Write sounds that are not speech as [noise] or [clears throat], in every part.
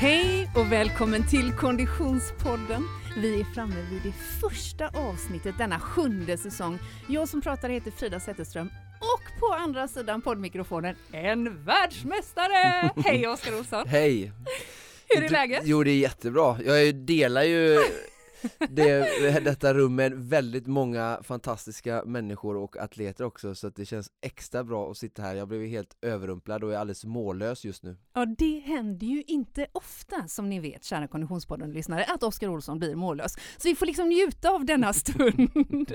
Hej och välkommen till Konditionspodden. Vi är framme vid det första avsnittet denna sjunde säsong. Jag som pratar heter Frida Zetterström och på andra sidan poddmikrofonen en världsmästare! Hej Oskar Olsson! Hej! Hur är läget? Jo det är jättebra, jag delar ju det, detta rum med väldigt många fantastiska människor och atleter också så att det känns extra bra att sitta här. Jag blev helt överrumplad och är alldeles mållös just nu. Ja, det händer ju inte ofta som ni vet, kära Konditionspodden-lyssnare, att Oskar Olsson blir mållös. Så vi får liksom njuta av denna stund [laughs]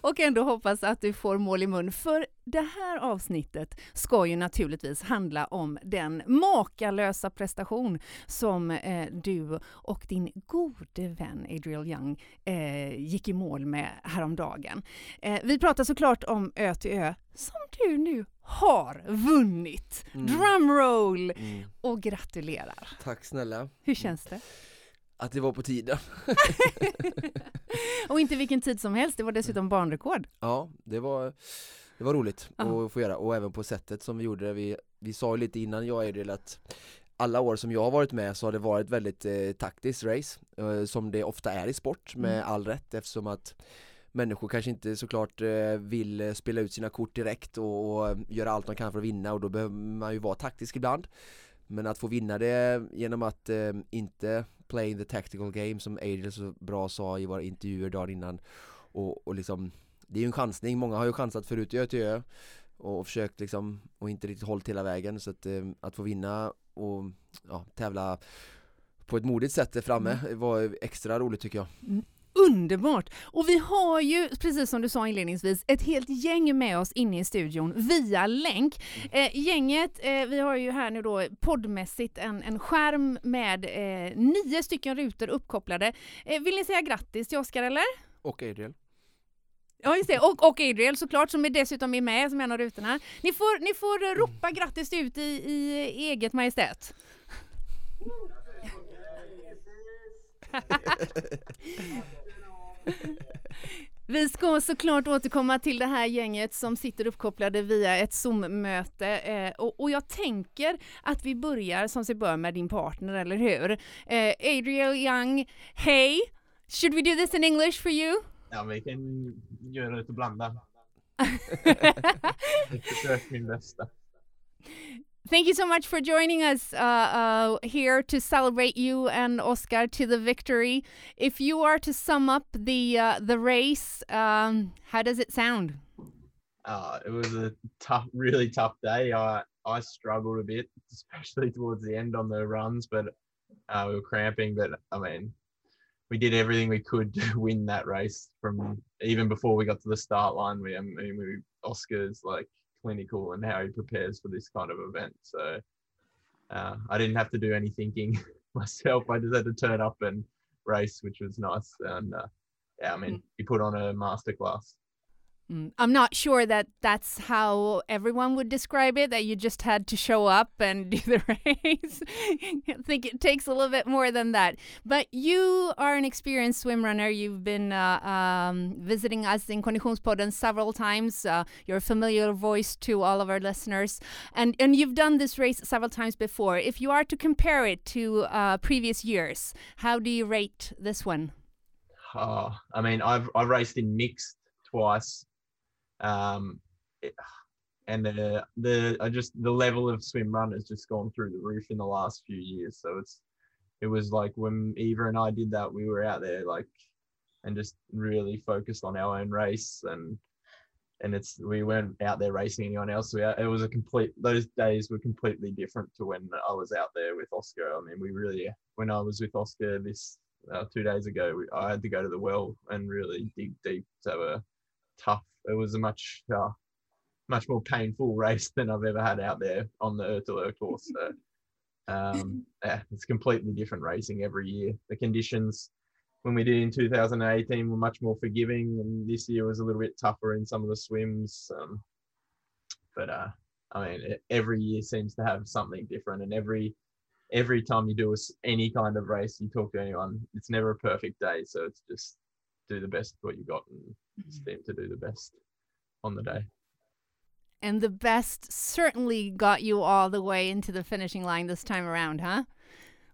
och ändå hoppas att du får mål i mun. För det här avsnittet ska ju naturligtvis handla om den makalösa prestation som eh, du och din gode vän Adriel Young eh, gick i mål med häromdagen. Eh, vi pratar såklart om Ö till Ö som du nu har vunnit. Mm. Drumroll! Mm. Och gratulerar! Tack snälla! Hur känns det? Att det var på tiden. [laughs] och inte vilken tid som helst, det var dessutom barnrekord. Ja, det var det var roligt Aha. att få göra och även på sättet som vi gjorde det. Vi, vi sa ju lite innan jag och Edil att alla år som jag har varit med så har det varit väldigt eh, taktiskt race eh, som det ofta är i sport med mm. all rätt eftersom att människor kanske inte såklart eh, vill eh, spela ut sina kort direkt och, och, göra allt de kan för att vinna och då behöver man ju vara taktisk ibland men att få vinna det genom att eh, inte playing the tactical game som Adriel så bra sa i våra intervjuer dagen innan och, och liksom det är ju en chansning, många har ju chansat förut i ÖTÖ och försökt liksom och inte riktigt hållit hela vägen så att, eh, att få vinna och ja, tävla på ett modigt sätt framme mm. var extra roligt tycker jag. Mm. Underbart! Och vi har ju, precis som du sa inledningsvis, ett helt gäng med oss inne i studion via länk. Eh, gänget, eh, vi har ju här nu då poddmässigt en, en skärm med eh, nio stycken rutor uppkopplade. Eh, vill ni säga grattis till Oskar eller? Och Adriel. Ja just det, och, och Adriel såklart som är dessutom är med som en av rutorna. Ni får, ni får ropa grattis ut i, i eget majestät. [laughs] Vi ska såklart återkomma till det här gänget som sitter uppkopplade via ett Zoom-möte eh, och, och, jag tänker att vi börjar som sig bör med din partner, eller hur? Eh, Adriel Young, hej! Should we do this in English for you? Yeah, we can [laughs] göra lite blanda. Försök min bästa. Thank you so much for joining us uh, uh, here to celebrate you and Oscar to the victory. If you are to sum up the uh, the race, um, how does it sound? Uh, it was a tough, really tough day. I I struggled a bit, [laughs] especially towards the end on the runs, but uh, we were cramping. But I mean, we did everything we could to [laughs] win that race from even before we got to the start line. We, I mean, we, Oscar's like clinical and how he prepares for this kind of event. So uh, I didn't have to do any thinking [laughs] myself. I just had to turn up and race, which was nice. And uh, yeah, I mean, he put on a masterclass. Mm, I'm not sure that that's how everyone would describe it, that you just had to show up and [laughs] do the race. I think it takes a little bit more than that. But you are an experienced swim runner. You've been uh, um, visiting us in Konditionspodden several times. Uh, you're a familiar voice to all of our listeners. And, and you've done this race several times before. If you are to compare it to uh, previous years, how do you rate this one? Oh, I mean, I've, I've raced in mixed twice um, and the the I just the level of swim run has just gone through the roof in the last few years. So it's it was like when Eva and I did that, we were out there like and just really focused on our own race and and it's we weren't out there racing anyone else. We, it was a complete those days were completely different to when I was out there with Oscar. I mean, we really when I was with Oscar this uh, two days ago, we, I had to go to the well and really dig deep to have a tough. It was a much uh, much more painful [laughs] race than I've ever had out there on the Ertler course. So um, [laughs] yeah, it's completely different racing every year. The conditions when we did in 2018 were much more forgiving, and this year was a little bit tougher in some of the swims. Um, but uh, I mean, every year seems to have something different, and every every time you do any kind of race, you talk to anyone, it's never a perfect day. So it's just do the best what you got and mm-hmm. aim to do the best on the day. And the best certainly got you all the way into the finishing line this time around, huh?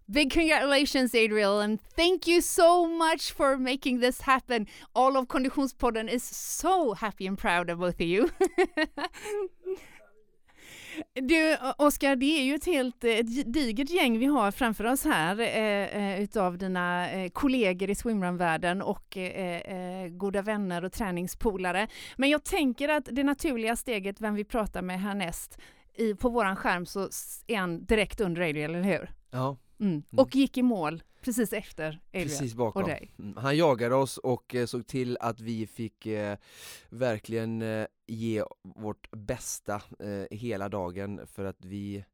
Big congratulations, Adriel, and thank you so much for making this happen. All of Konditionspodden is so happy and proud of both of you. [laughs] Du, Oskar, det är ju ett helt ett digert gäng vi har framför oss här eh, eh utav dina eh, kollegor i swimrun-världen och eh, eh, goda vänner och träningspolare. Men jag tänker att det naturliga steget, vem vi pratar med härnäst, i, på våran skärm så är han direkt under Adriel, eller hur? Ja. Mm. Mm. Och gick i mål precis efter Adrian Precis bakom. och dig. Mm. Han jagade oss och eh, såg till att vi fick eh, verkligen eh, ge vårt bästa eh, hela dagen för att vi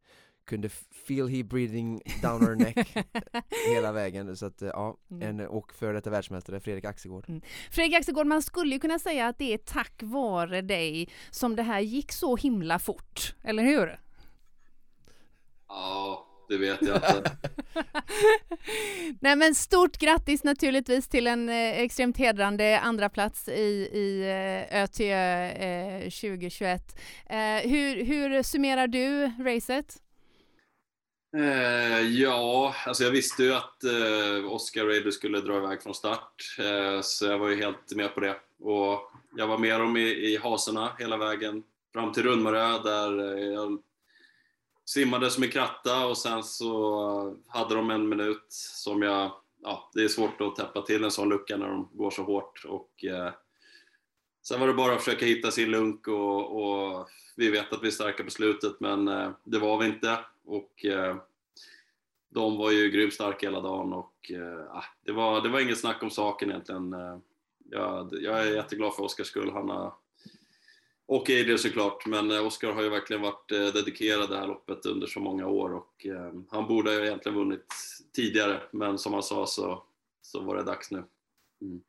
kunde feel he breathing down our neck [laughs] hela vägen. Så att, eh, ja, mm. en, och för detta världsmästare Fredrik Axegård. Mm. Fredrik Axegård, man skulle ju kunna säga att det är tack vare dig som det här gick så himla fort, eller hur? Ja, det vet jag inte. [laughs] Nej men stort grattis naturligtvis till en eh, extremt hedrande andra plats i, i eh, ÖTÖ eh, 2021. Eh, hur, hur summerar du racet? Eh, ja, alltså jag visste ju att eh, Oscar Raider skulle dra iväg från start, så jag var ju helt med på det. Och jag var med dem i, i haserna hela vägen fram till Rundmarö där jag simmade som en kratta och sen så eh, hade de en minut som jag, ja, det är svårt att täppa till en sån lucka när de går så hårt och eh, sen var det bara att försöka hitta sin lunk och, och vi vet att vi är starka på slutet men eh, det var vi inte och eh, de var ju grymt starka hela dagen och eh, ah, det, var, det var inget snack om saken egentligen. Eh, jag, jag är jätteglad för Oskars skull. Han har och Adrian såklart, men eh, Oskar har ju verkligen varit eh, dedikerad det här loppet under så många år och eh, han borde ju egentligen vunnit tidigare, men som han sa så, så var det dags nu. Mm.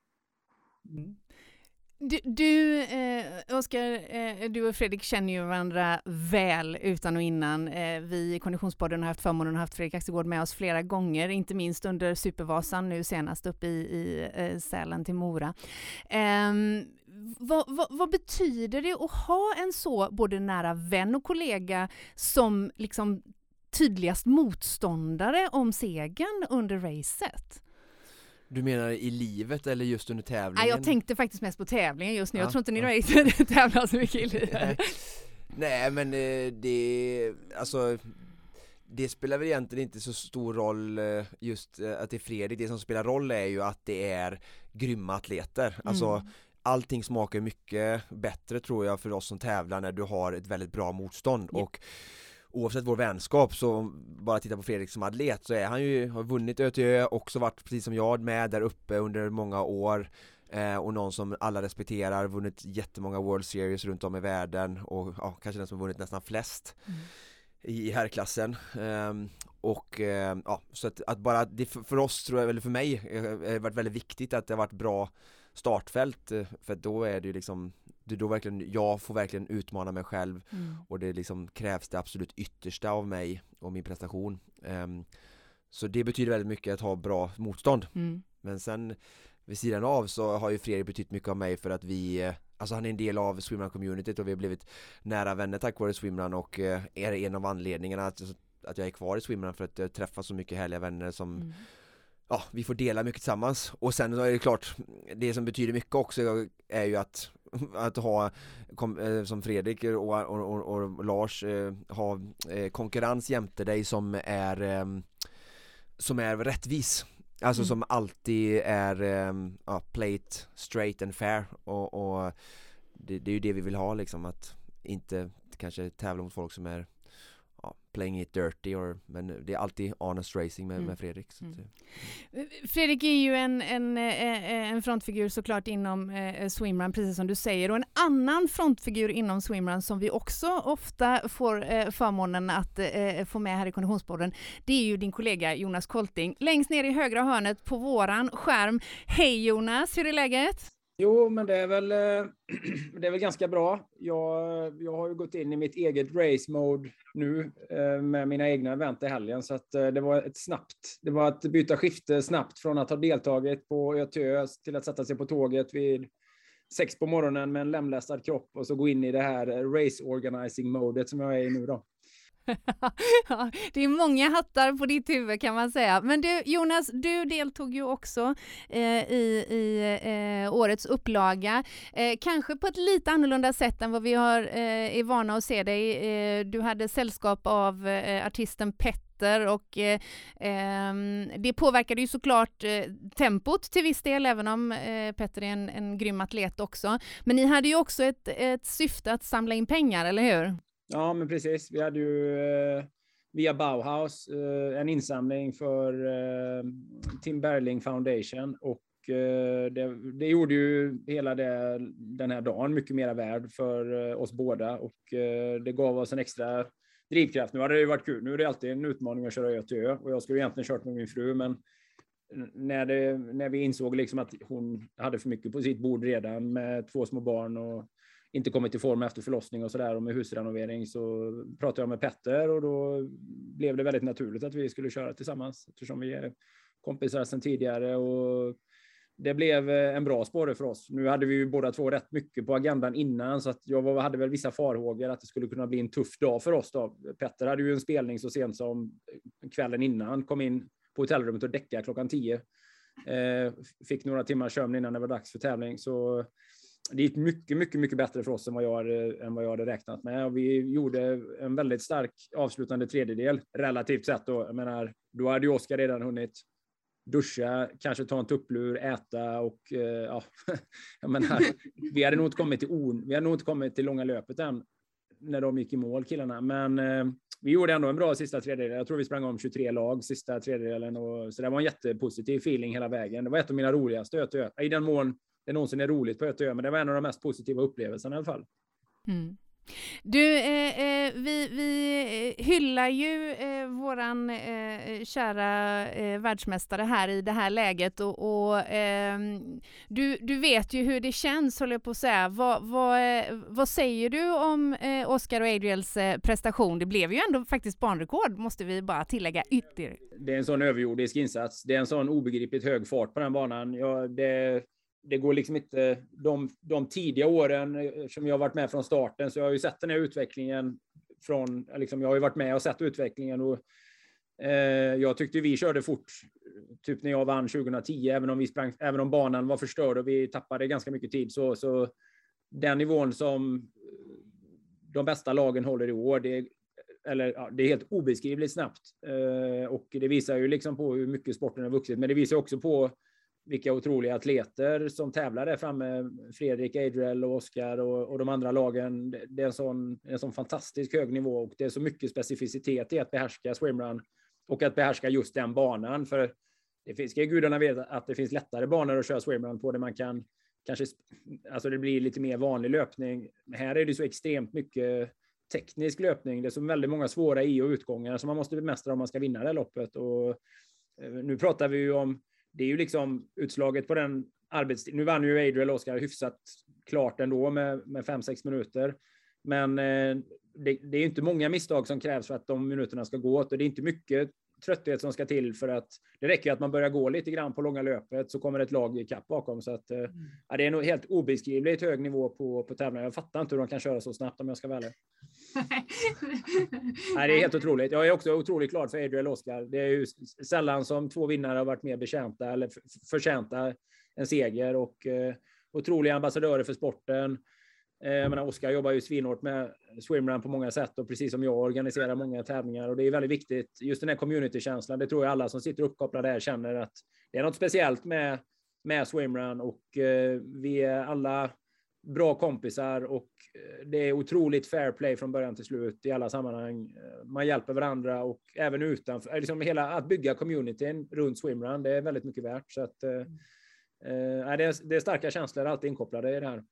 Mm. Du, du eh, Oskar, eh, du och Fredrik känner ju varandra väl utan och innan. Eh, vi i Konditionspodden har haft förmånen att ha haft Fredrik Axelgård med oss flera gånger, inte minst under Supervasan nu senast uppe i, i eh, Sälen till Mora. Ehm, vad, vad, vad, betyder det att ha en så både nära vän och kollega som liksom tydligast motståndare om segern under racet? Du menar i livet eller just under tävlingen? Jag tänkte faktiskt mest på tävlingen just nu. Ja, jag tror inte ni ja. [laughs] tävlar så mycket i livet. [laughs] Nej, men eh, det, alltså det spelar väl egentligen inte så stor roll eh, just eh, att det är Fredrik, det som spelar roll är ju att det är grymma atleter. Alltså mm allting smakar mycket bättre tror jag för oss som tävlar när du har ett väldigt bra motstånd yep. och oavsett vår vänskap så bara titta på Fredrik som atlet så är han ju, har vunnit ÖTÖ, också varit precis som jag med där uppe under många år eh, och någon som alla respekterar, vunnit jättemånga World Series runt om i världen och ja, kanske den som vunnit nästan flest mm. i herrklassen eh, och eh, ja, så att, att bara det för, för, oss tror jag, eller för mig, eh, har varit väldigt viktigt att det har varit bra startfält eh, för då är det ju liksom det då verkligen, jag får verkligen utmana mig själv mm. och det liksom krävs det absolut yttersta av mig och min prestation um, Så det betyder väldigt mycket att ha bra motstånd mm. Men sen vid sidan av så har ju Fredrik betytt mycket av mig för att vi eh, Alltså han är en del av swimrun-communityt och vi har blivit nära vänner tack vare swimrun och eh, är en av anledningarna att, att jag är kvar i swimrun för att jag träffar så mycket härliga vänner som mm ja, vi får dela mycket tillsammans. Och sen är det klart det som betyder mycket också är ju att att ha eh, som Fredrik och, och, och, och Lars eh, ha eh, konkurrens jämte dig som är som är rättvis. Alltså mm. som alltid är ja, play it straight and fair. Och, och det, det, är ju det vi vill ha liksom att inte kanske tävla mot folk som är ja, playing it dirty or, men det är alltid honest racing med, mm. med Fredrik. Mm. Fredrik är ju en, en, eh, en frontfigur såklart inom eh, swimrun, precis som du säger, och en annan frontfigur inom swimrun som vi också ofta får eh, förmånen att eh, få med här i Konditionspodden, det är ju din kollega Jonas Kolting. Längst ner i högra hörnet på våran skärm. Hej Jonas, hur är läget? Jo, men det är väl, eh, [clears throat] det är väl ganska bra. Jag, jag har ju gått in i mitt eget race mode nu eh, med mina egna event i helgen, så att eh, det var ett snabbt. Det var att byta skifte snabbt från att ha deltagit på ÖTÖ till att sätta sig på tåget vid sex på morgonen med en lemlästad kropp och så gå in i det här race organizing modet som jag är i nu då ja, [laughs] det är många hattar på ditt huvud kan man säga. Men du Jonas, du deltog ju också eh, i, i eh, årets upplaga. Eh, kanske på ett lite annorlunda sätt än vad vi har, eh, är vana att se dig. Eh, du hade sällskap av eh, artisten Petter och eh, ehm, det påverkade ju såklart eh, tempot till viss del, även om eh, Petter är en, en grym atlet också. Men ni hade ju också ett, ett syfte att samla in pengar, eller hur? Ja, men precis. Vi hade ju eh, via Bauhaus eh, en insamling för eh, Tim Berling Foundation och det, det, gjorde ju hela det, den här dagen mycket mera värd för oss båda och det gav oss en extra drivkraft. Nu hade det ju varit kul. Nu är det alltid en utmaning att köra ö till ö och jag skulle egentligen kört med min fru, men när, det, när vi insåg liksom att hon hade för mycket på sitt bord redan med två små barn och inte kommit i form efter förlossning och så där och med husrenovering så pratade jag med Petter och då blev det väldigt naturligt att vi skulle köra tillsammans eftersom vi är kompisar sedan tidigare och det blev eh, en bra spåre för oss. Nu hade vi ju båda två rätt mycket på agendan innan så att jag hade väl vissa farhågor att det skulle kunna bli en tuff dag för oss då. Petter hade ju en spelning så sent som eh, kvällen innan, kom in på hotellrummet och däckade klockan tio. Eh, fick några timmar sömn innan det var dags för tävling så det gick mycket, mycket, mycket bättre för oss än vad jag hade, än vad jag hade räknat med. Och vi gjorde en väldigt stark avslutande tredjedel relativt sett. Då, jag menar, då hade ju Oskar redan hunnit duscha, kanske ta en tupplur, äta och eh, ja, [laughs] jag menar, vi hade nog inte kommit till on, vi hade nog inte kommit till långa löpet än när de gick i mål killarna, men eh, vi gjorde ändå en bra sista tredjedel. Jag tror vi sprang om 23 lag sista tredjedelen och så det var en jättepositiv feeling hela vägen. Det var ett av mina roligaste i den mån det någonsin är roligt på Göta men det var en av de mest positiva upplevelserna i alla fall. Mm. Du, eh, eh, vi, vi eh, hyllar ju eh, våran eh, kära eh, världsmästare här i det här läget och, och ehm, du, du vet ju hur det känns, håller jag på att säga. Vad, vad, eh, vad säger du om Oscar och Adriels prestation? Det blev ju ändå faktiskt banrekord, måste vi bara tillägga ytterligare. Det är en sån överjordisk insats. Det är en sån obegripligt hög fart på den banan. Ja, det det går liksom inte, de, de tidiga åren eh, som jag har varit med från starten, så jag har ju sett den här utvecklingen från, eh, liksom, jag har ju varit med och sett utvecklingen och eh, jag tyckte vi körde fort, typ när jag vann 2010, även om vi sprang, även om banan var förstörd och vi tappade ganska mycket tid, så, så den nivån som eh, de bästa lagen håller i år, det, eller, ja, det är helt obeskrivligt snabbt. Eh, och det visar ju liksom på hur mycket sporten har vuxit, men det visar också på vilka otroliga atleter som tävlar där framme. Fredrik, Adriel och Oskar och, och de andra lagen. Det är en sån, en sån fantastisk hög nivå och det är så mycket specificitet i att behärska swimrun och att behärska just den banan. För det finns, ska gudarna veta att det finns lättare banor att köra swimrun på där man kan kanske, alltså det blir lite mer vanlig löpning. Här är det så extremt mycket teknisk löpning. Det är så väldigt många svåra i och utgångar som man måste bemästra om man ska vinna det loppet. Och eh, nu pratar vi ju om det är ju liksom utslaget på den arbetstid. Nu vann ju Adriel Oskar hyfsat klart ändå med, med 5-6 minuter. Men eh, det, det, är inte många misstag som krävs för att de minuterna ska gå åt och det är inte mycket trötthet som ska till för att det räcker att man börjar gå lite grann på långa löpet så kommer ett lag i kapp bakom. Så att, eh, mm. ja, det är nog helt obeskrivligt hög nivå på, på tävlingar. Jag fattar inte hur de kan köra så snabbt om jag ska vara ärlig. Nej, det är helt otroligt. Jag är också otroligt glad för Adriel Oskar. Det är ju sällan som två vinnare har varit mer betjänta eller förtjänta en seger och eh, otroliga ambassadörer för sporten. Eh, jag menar, Oskar jobbar ju svinhårt med swimrun på många sätt och precis som jag organiserar många tävlingar och det är väldigt viktigt. Just den här communitykänslan, det tror jag alla som sitter uppkopplade här känner att det är något speciellt med med swimrun och eh, vi är alla bra kompisar och eh, det är otroligt fair play från början till slut i alla sammanhang. Eh, man hjälper varandra och även utanför, liksom hela att bygga communityn runt swimrun, det är väldigt mycket värt. Så att, eh det, är, det är starka känslor alltid inkopplade i det här.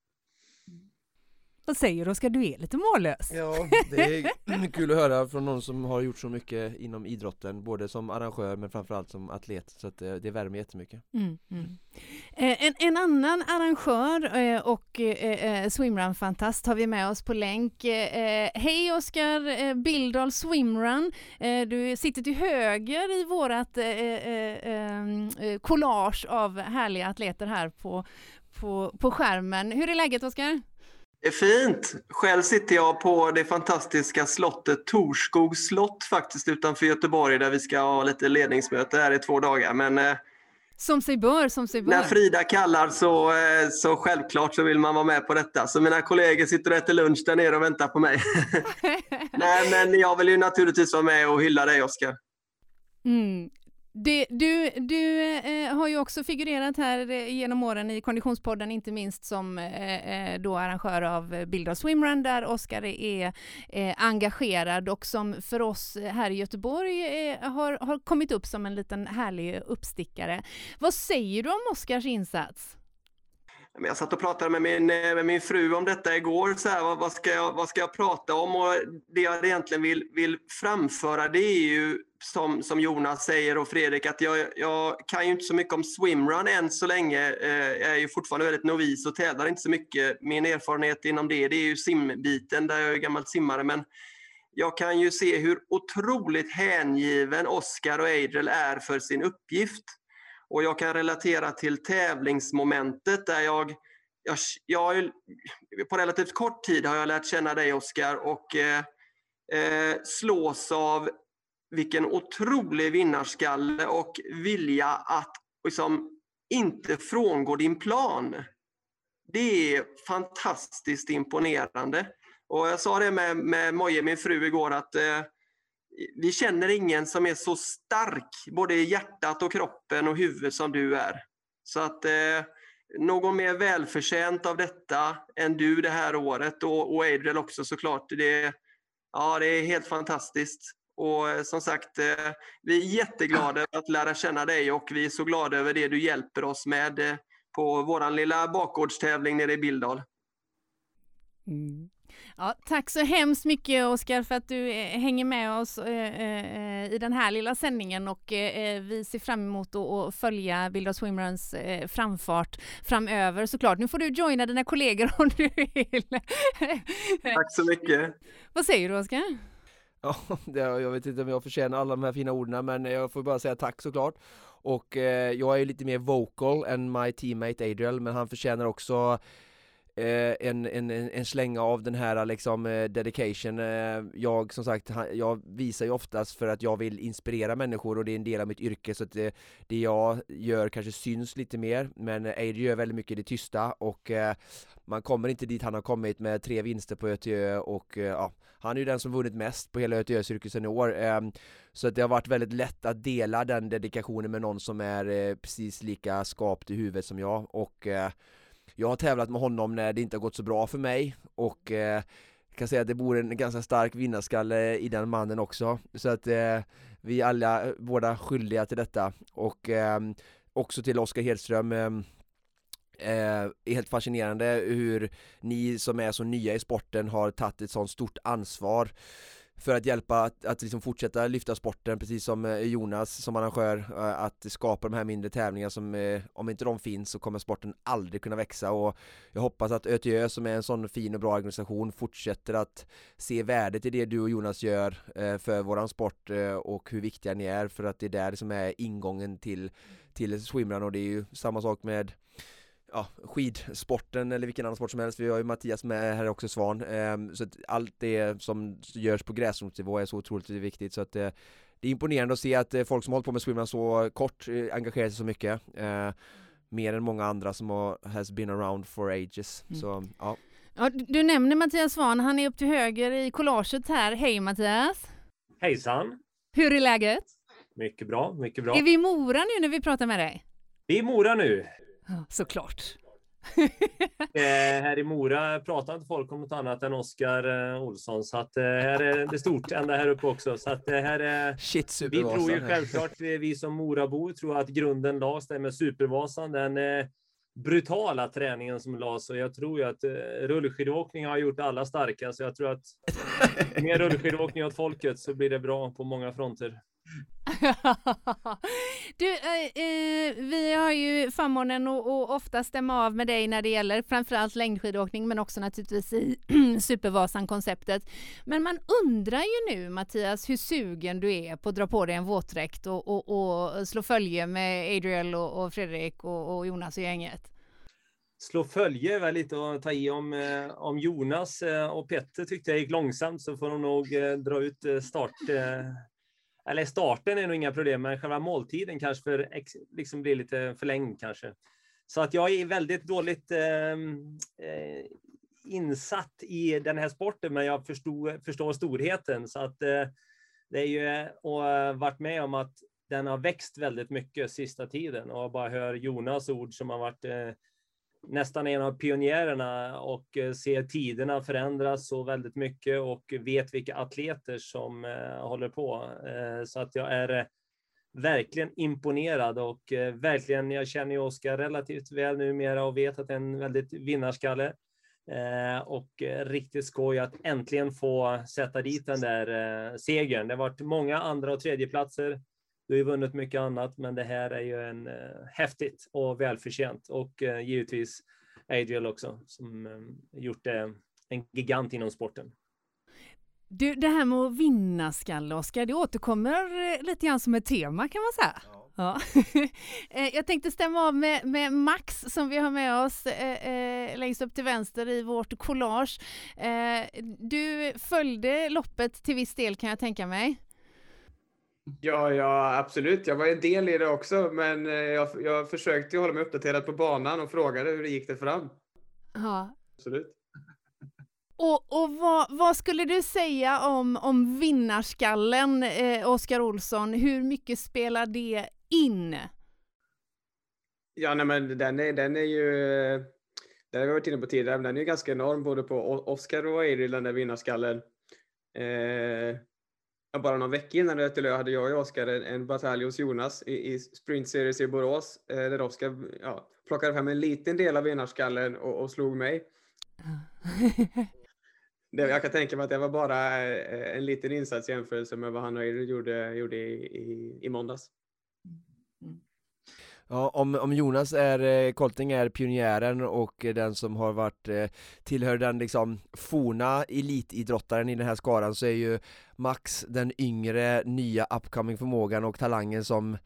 Vad säger du Oskar, du är lite mållös. Ja, det är kul att höra från någon som har gjort så mycket inom idrotten, både som arrangör men framförallt som atlet, så att det, det värmer jättemycket. Mm, mm. Eh, en, en, annan arrangör eh, och eh, swimrun-fantast har vi med oss på länk. Hej Oskar Bildahl Swimrun, du sitter till höger i vårat collage av härliga atleter här på, på, på skärmen. Hur är läget Oskar? Det är fint. Själv sitter jag på det fantastiska slottet Torskogs slott faktiskt utanför Göteborg där vi ska ha lite ledningsmöte här i två dagar. Men eh, Som sig bör, som sig bör. när Frida kallar så, eh, så självklart så vill man vara med på detta. Så mina kollegor sitter och äter lunch där nere och väntar på mig. [laughs] [laughs] Nej, men jag vill ju naturligtvis vara med och hylla dig Oskar. Mm. Det, du du eh, har ju också figurerat här eh, genom åren i Konditionspodden, inte minst som eh, eh, då arrangör av Bild av Swimrun där Oskar är eh, engagerad och som för oss här i Göteborg eh, har, har kommit upp som en liten härlig uppstickare. Vad säger du om Oskars insats? Jag satt och pratade med min, eh, med min fru om detta igår. Så här, vad, vad, ska jag, vad ska jag prata om? Och det jag egentligen vill, vill framföra det är ju som, som Jonas säger och Fredrik att jag, jag kan ju inte så mycket om swimrun än så länge. Eh, Jag är ju fortfarande väldigt novis och tävlar inte så mycket. Min erfarenhet inom det, det är ju simbiten där jag är gammal simmare. Men jag kan ju se hur otroligt hängiven Oscar och Adriel är för sin uppgift. Och jag kan relatera till tävlingsmomentet där jag, jag, jag på relativt kort tid har jag lärt känna dig Oskar och eh, eh, slås av vilken otrolig vinnarskalle och vilja att liksom inte frångå din plan. Det är fantastiskt imponerande. Och jag sa det med, med Moje, min fru, igår att eh, vi känner ingen som är så stark, både i hjärtat och kroppen och huvudet som du är. Så att eh, någon mer välförtjänt av detta än du det här året och, och Adriel också såklart. Det, ja, det är helt fantastiskt. Och eh, som sagt, eh, vi är jätteglada att lära känna dig och vi är så glada över det du hjälper oss med eh, på vår lilla bakgårdstävling nere i Bildal. Mm. Ja, tack så hemskt mycket Oskar för att du hänger med oss i den här lilla sändningen och vi ser fram emot att följa Bild av Swimruns framfart framöver såklart. Nu får du joina dina kollegor om du vill. Tack så mycket. Vad säger du Oskar? [laughs] Ja, jag vet inte om jag förtjänar alla de här fina orden men jag får bara säga tack såklart. Och eh, jag är lite mer vocal än my teammate Adriel men han förtjänar också Eh, en, en, en en slänga av den här liksom eh, dedication. Eh, jag som sagt, jag visar ju oftast för att jag vill inspirera människor och det är en del av mitt yrke så att det, det jag gör kanske syns lite mer men Adriel gör väldigt mycket i det tysta och eh, man kommer inte dit han har kommit med tre vinster på ÖTÖ och eh, ja, han är ju den som vunnit mest på hela ÖTÖ-cirkusen i år. Ehm, så att det har varit väldigt lätt att dela den dedikationen med någon som är eh, precis lika skapt i huvudet som jag och jag har tävlat med honom när det inte har gått så bra för mig och eh, jag kan säga att det bor en ganska stark vinnarskalle i den mannen också. Så att eh, vi är alla båda skyldiga till detta och eh, också till Oskar Hedström ehm, eh, är helt fascinerande hur ni som är så nya i sporten har tagit ett sånt stort ansvar för att hjälpa att, att liksom fortsätta lyfta sporten precis som eh, Jonas som arrangör eh, att skapa de här mindre tävlingarna som eh, om inte de finns så kommer sporten aldrig kunna växa. Och jag hoppas att ÖTÖ som är en sån fin och bra organisation fortsätter att se värdet i det du och Jonas gör för våran sport och hur viktiga ni är för att det är där som är ingången till till swimrun. Och det är ju samma sak med ja, skidsporten eller vilken annan sport som helst. Vi har ju Mattias med här också, Svan. Ehm, så att allt det som görs på gräsrotsnivå är så otroligt viktigt så att eh, det är imponerande att se att eh, folk som har hållit på med swimrun så kort eh, engagerar sig så mycket. Eh, mer än många andra som har has been around for ages. Mm. Så ja. Ja, du- nämner Mattias Svahn, han är upp till höger i collaget här. Hej Mattias! Hejsan! Hur är läget? Mycket bra, mycket bra. Är vi i Mora nu när vi pratar med dig? Vi är i Mora nu. [laughs] Såklart. Eh, här i Mora pratar inte folk om något annat än Oskar eh, Olsson, så att eh, här är det stort ända här uppe också. Så att här är Shit vi tror ju självklart, vi som Morabor tror att grunden lades där med Supervasan, den brutala träningen som lades och jag tror ju att rullskidåkning har gjort alla starka, så jag tror att [laughs] mer rullskidåkning åt folket så blir det bra på många fronter. [laughs] du, eh, eh, vi har ju förmånen att att ofta stämma av med dig när det gäller framförallt längdskidåkning men också naturligtvis i [clears throat] Supervasan-konceptet. Men man undrar ju nu Mattias hur sugen du är på att dra på dig en våtdräkt och, och, och slå följe med Adriel och, och Fredrik och, och Jonas och gänget. slå följe är väl lite att ta i om, eh, om Jonas eh, och Petter tyckte jag gick långsamt så får de nog eh, dra ut start. Eller starten är nog inga problem, men själva måltiden kanske för, liksom blir lite förlängd kanske. Så att jag är väldigt dåligt ehm, eh, insatt i den här sporten, men jag förstod, förstår storheten. Så att eh, det är ju och eh, varit med om att den har växt väldigt mycket sista tiden och bara hör Jonas ord som har varit eh, nästan en av pionjärerna och eh, ser tiderna förändras så väldigt mycket och vet vilka atleter som eh, håller på. Eh, så att jag är verkligen imponerad och verkligen, jag känner ju Oskar relativt väl numera och vet att det är en väldigt vinnarskalle. Och riktigt skoj att äntligen få sätta dit den där segern. Det har varit många andra och tredje platser du har ju vunnit mycket annat, men det här är ju en eh, häftigt och välförtjänt och eh, givetvis Adriel också som eh, gjort det en gigant inom sporten. Du, det här med att vinna skalle, Oskar, det återkommer eh, lite grann som ett tema kan man säga. Ja. Ja. [laughs] Eh, jag tänkte stämma av med, med, Max som vi har med oss eh, eh längst upp till vänster i vårt collage. Eh, du följde loppet till viss del kan jag tänka mig. Ja, ja, absolut. Jag var en del i det också, men eh, jag, jag försökte hålla mig uppdaterad på banan och frågade hur det gick det fram. Ja. Absolut. Och, och vad, vad, skulle du säga om, om vinnarskallen, eh, Oskar Olsson? Hur mycket spelar det in? Ja, nej, men den är, den är ju, det har vi varit inne på tidigare, men den är ganska enorm både på Oskar och Eiril, den där vinnarskallen. Eh, bara någon vecka innan Rötelö hade jag och Oskar en, en batalj hos Jonas i, i Sprint Series i Borås, eh, där Oskar ja, plockade fram en liten del av vinnarskallen och, och slog mig. [laughs] det, jag kan tänka mig att det var bara eh, en liten insats i jämförelse med vad han och Erik gjorde, gjorde i, i, i måndags. Ja, om, om Jonas är, eh, Kolting är pionjären och eh, den som har varit, eh, tillhör den liksom forna elitidrottaren i den här skaran så är ju Max den yngre, nya upcoming förmågan och talangen som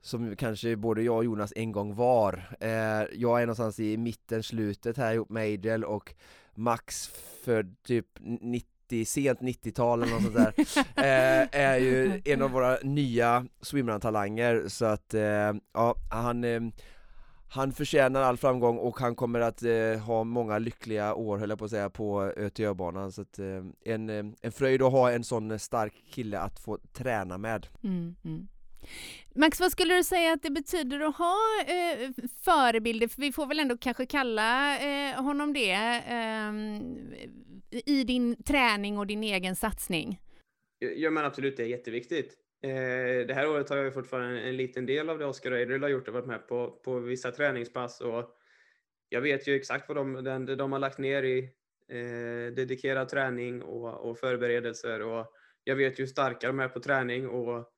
som kanske både jag och Jonas en gång var. Eh, jag är någonstans i mitten, slutet här ihop med Adel och Max född typ 90 90, sent 90-tal eller något sånt där, [laughs] eh, är ju en av våra nya swimrun-talanger så att, eh, ja, han eh, han förtjänar all framgång och han kommer att eh, ha många lyckliga år höll jag på att säga på ÖTÖ-banan så att eh, en, eh, en fröjd att ha en sån stark kille att få träna med. Mm, mm. Max, vad skulle du säga att det betyder att ha eh, förebilder? För vi får väl ändå kanske kalla eh, honom det eh, i din träning och din egen satsning? Ja, men absolut, det är jätteviktigt. Eh, det här året har jag fortfarande en, en liten del av det Oskar och Adriel har gjort. och varit med på, på vissa träningspass och jag vet ju exakt vad de, den, de har lagt ner i eh, dedikerad träning och, och förberedelser och jag vet ju hur starka de är på träning och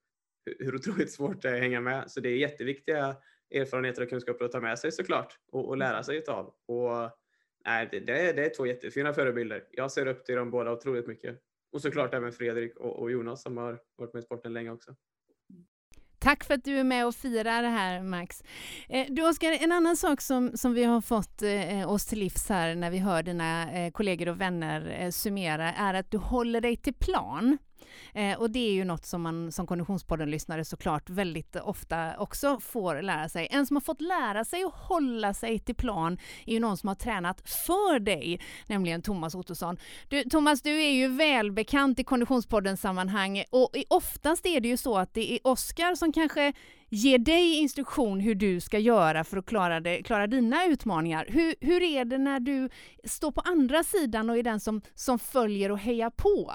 hur otroligt svårt det är att hänga med. Så det är jätteviktiga erfarenheter och kunskaper att ta med sig såklart och, och lära sig utav. Och, nej, det, det, är, det är två jättefina förebilder. Jag ser upp till dem båda otroligt mycket. Och såklart även Fredrik och, och Jonas som har varit med i sporten länge också. Tack för att du är med och firar det här Max. Eh, du Oskar, en annan sak som, som vi har fått eh, oss till livs här när vi hör dina eh, kollegor och vänner eh, summera är att du håller dig till plan. Eh, och det är ju något som man som Konditionspodden-lyssnare såklart väldigt ofta också får lära sig. En som har fått lära sig att hålla sig till plan är ju någon som har tränat för dig, nämligen Thomas Ottosson. Du, Thomas, du är ju välbekant i Konditionspodden-sammanhang och oftast är det ju så att det är Oskar som kanske ger dig instruktion hur du ska göra för att klara, det, klara dina utmaningar. Hur, hur är det när du står på andra sidan och är den som, som följer och hejar på?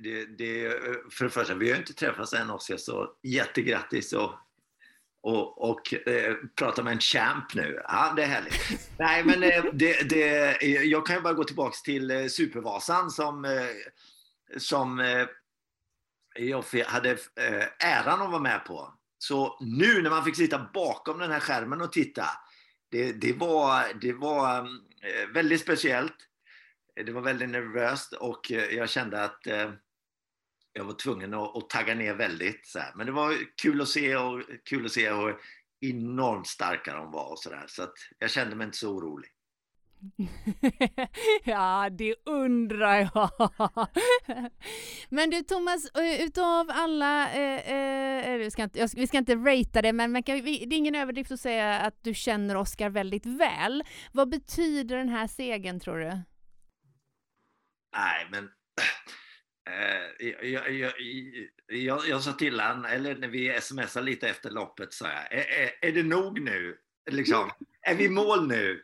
Det, det, för det första, vi har inte träffats än Oskar, så jättegrattis och, och, och eh, prata med en champ nu. Ja, det är härligt. [laughs] Nej, men eh, det, det, jag kan ju bara gå tillbaka till eh, Supervasan som, eh, som eh, jag hade eh, äran att vara med på. Så nu när man fick sitta bakom den här skärmen och titta, det, det var, det var väldigt speciellt det var väldigt nervöst och eh, jag kände att eh, jag var tvungen att, att tagga ner väldigt. Så här. Men det var kul att se och kul att se hur enormt starka de var och sådär. Så att jag kände mig inte så orolig. [laughs] ja, det undrar jag. [laughs] men du Thomas, eh, utav alla, eh, eh, vi, ska inte, vi ska inte ratea det, men, men kan, det är ingen överdrift att säga att du känner Oscar väldigt väl. Vad betyder den här segern tror du? Nej, men eh, jag, jag, jag, jag, sa till han, eller när vi smsade lite efter loppet, sa jag, är, är, det nog nu? Liksom, är vi i mål nu?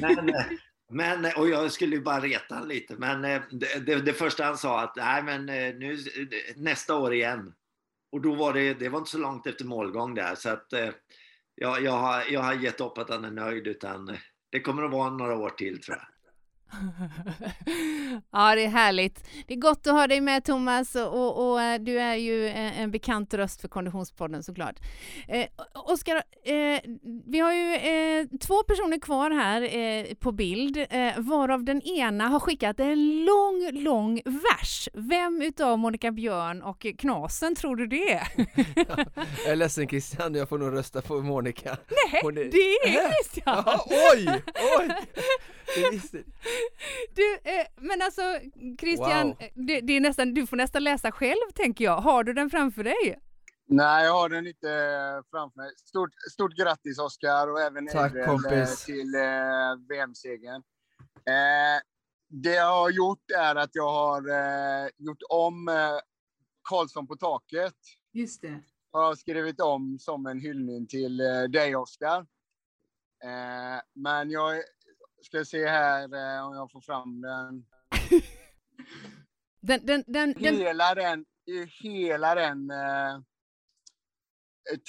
Men, men, och jag skulle ju bara reta honom lite, men eh, det, det, det, första han sa att, nej men eh, nu, nästa år igen. Och då var det, det var inte så långt efter målgång där, så att jag, jag, har, jag har gett upp att han är nöjd, utan det kommer att vara några år till tror jag. [laughs] ja, det är härligt. Det är gott att ha dig med Thomas och, och, eh, du är ju en, en, bekant röst för Konditionspodden såklart. Eh, Oskar, eh, vi har ju eh, två personer kvar här eh, på bild, eh, varav den ena har skickat en lång, lång vers. Vem utav Monica Björn och Knasen tror du det är? [laughs] jag är ledsen Christian, jag får nog rösta på Monica. Nej, är... det är Christian! [laughs] Jaha, oj, oj! Det visste [laughs] du, eh, men alltså Christian, wow. det, det, är nästan, du får nästan läsa själv tänker jag. Har du den framför dig? Nej, jag har den inte framför mig. Stort, stort grattis Oskar och även Tack, Edel, kompis. till eh, VM-segern. Eh, det jag har gjort är att jag har eh, gjort om eh, Karlsson på taket. Just det. Har jag skrivit om som en hyllning till eh, dig Oskar. Eh, men jag Ska se här eh, om jag får fram den. [laughs] den, den, den. Hela den, hela den eh,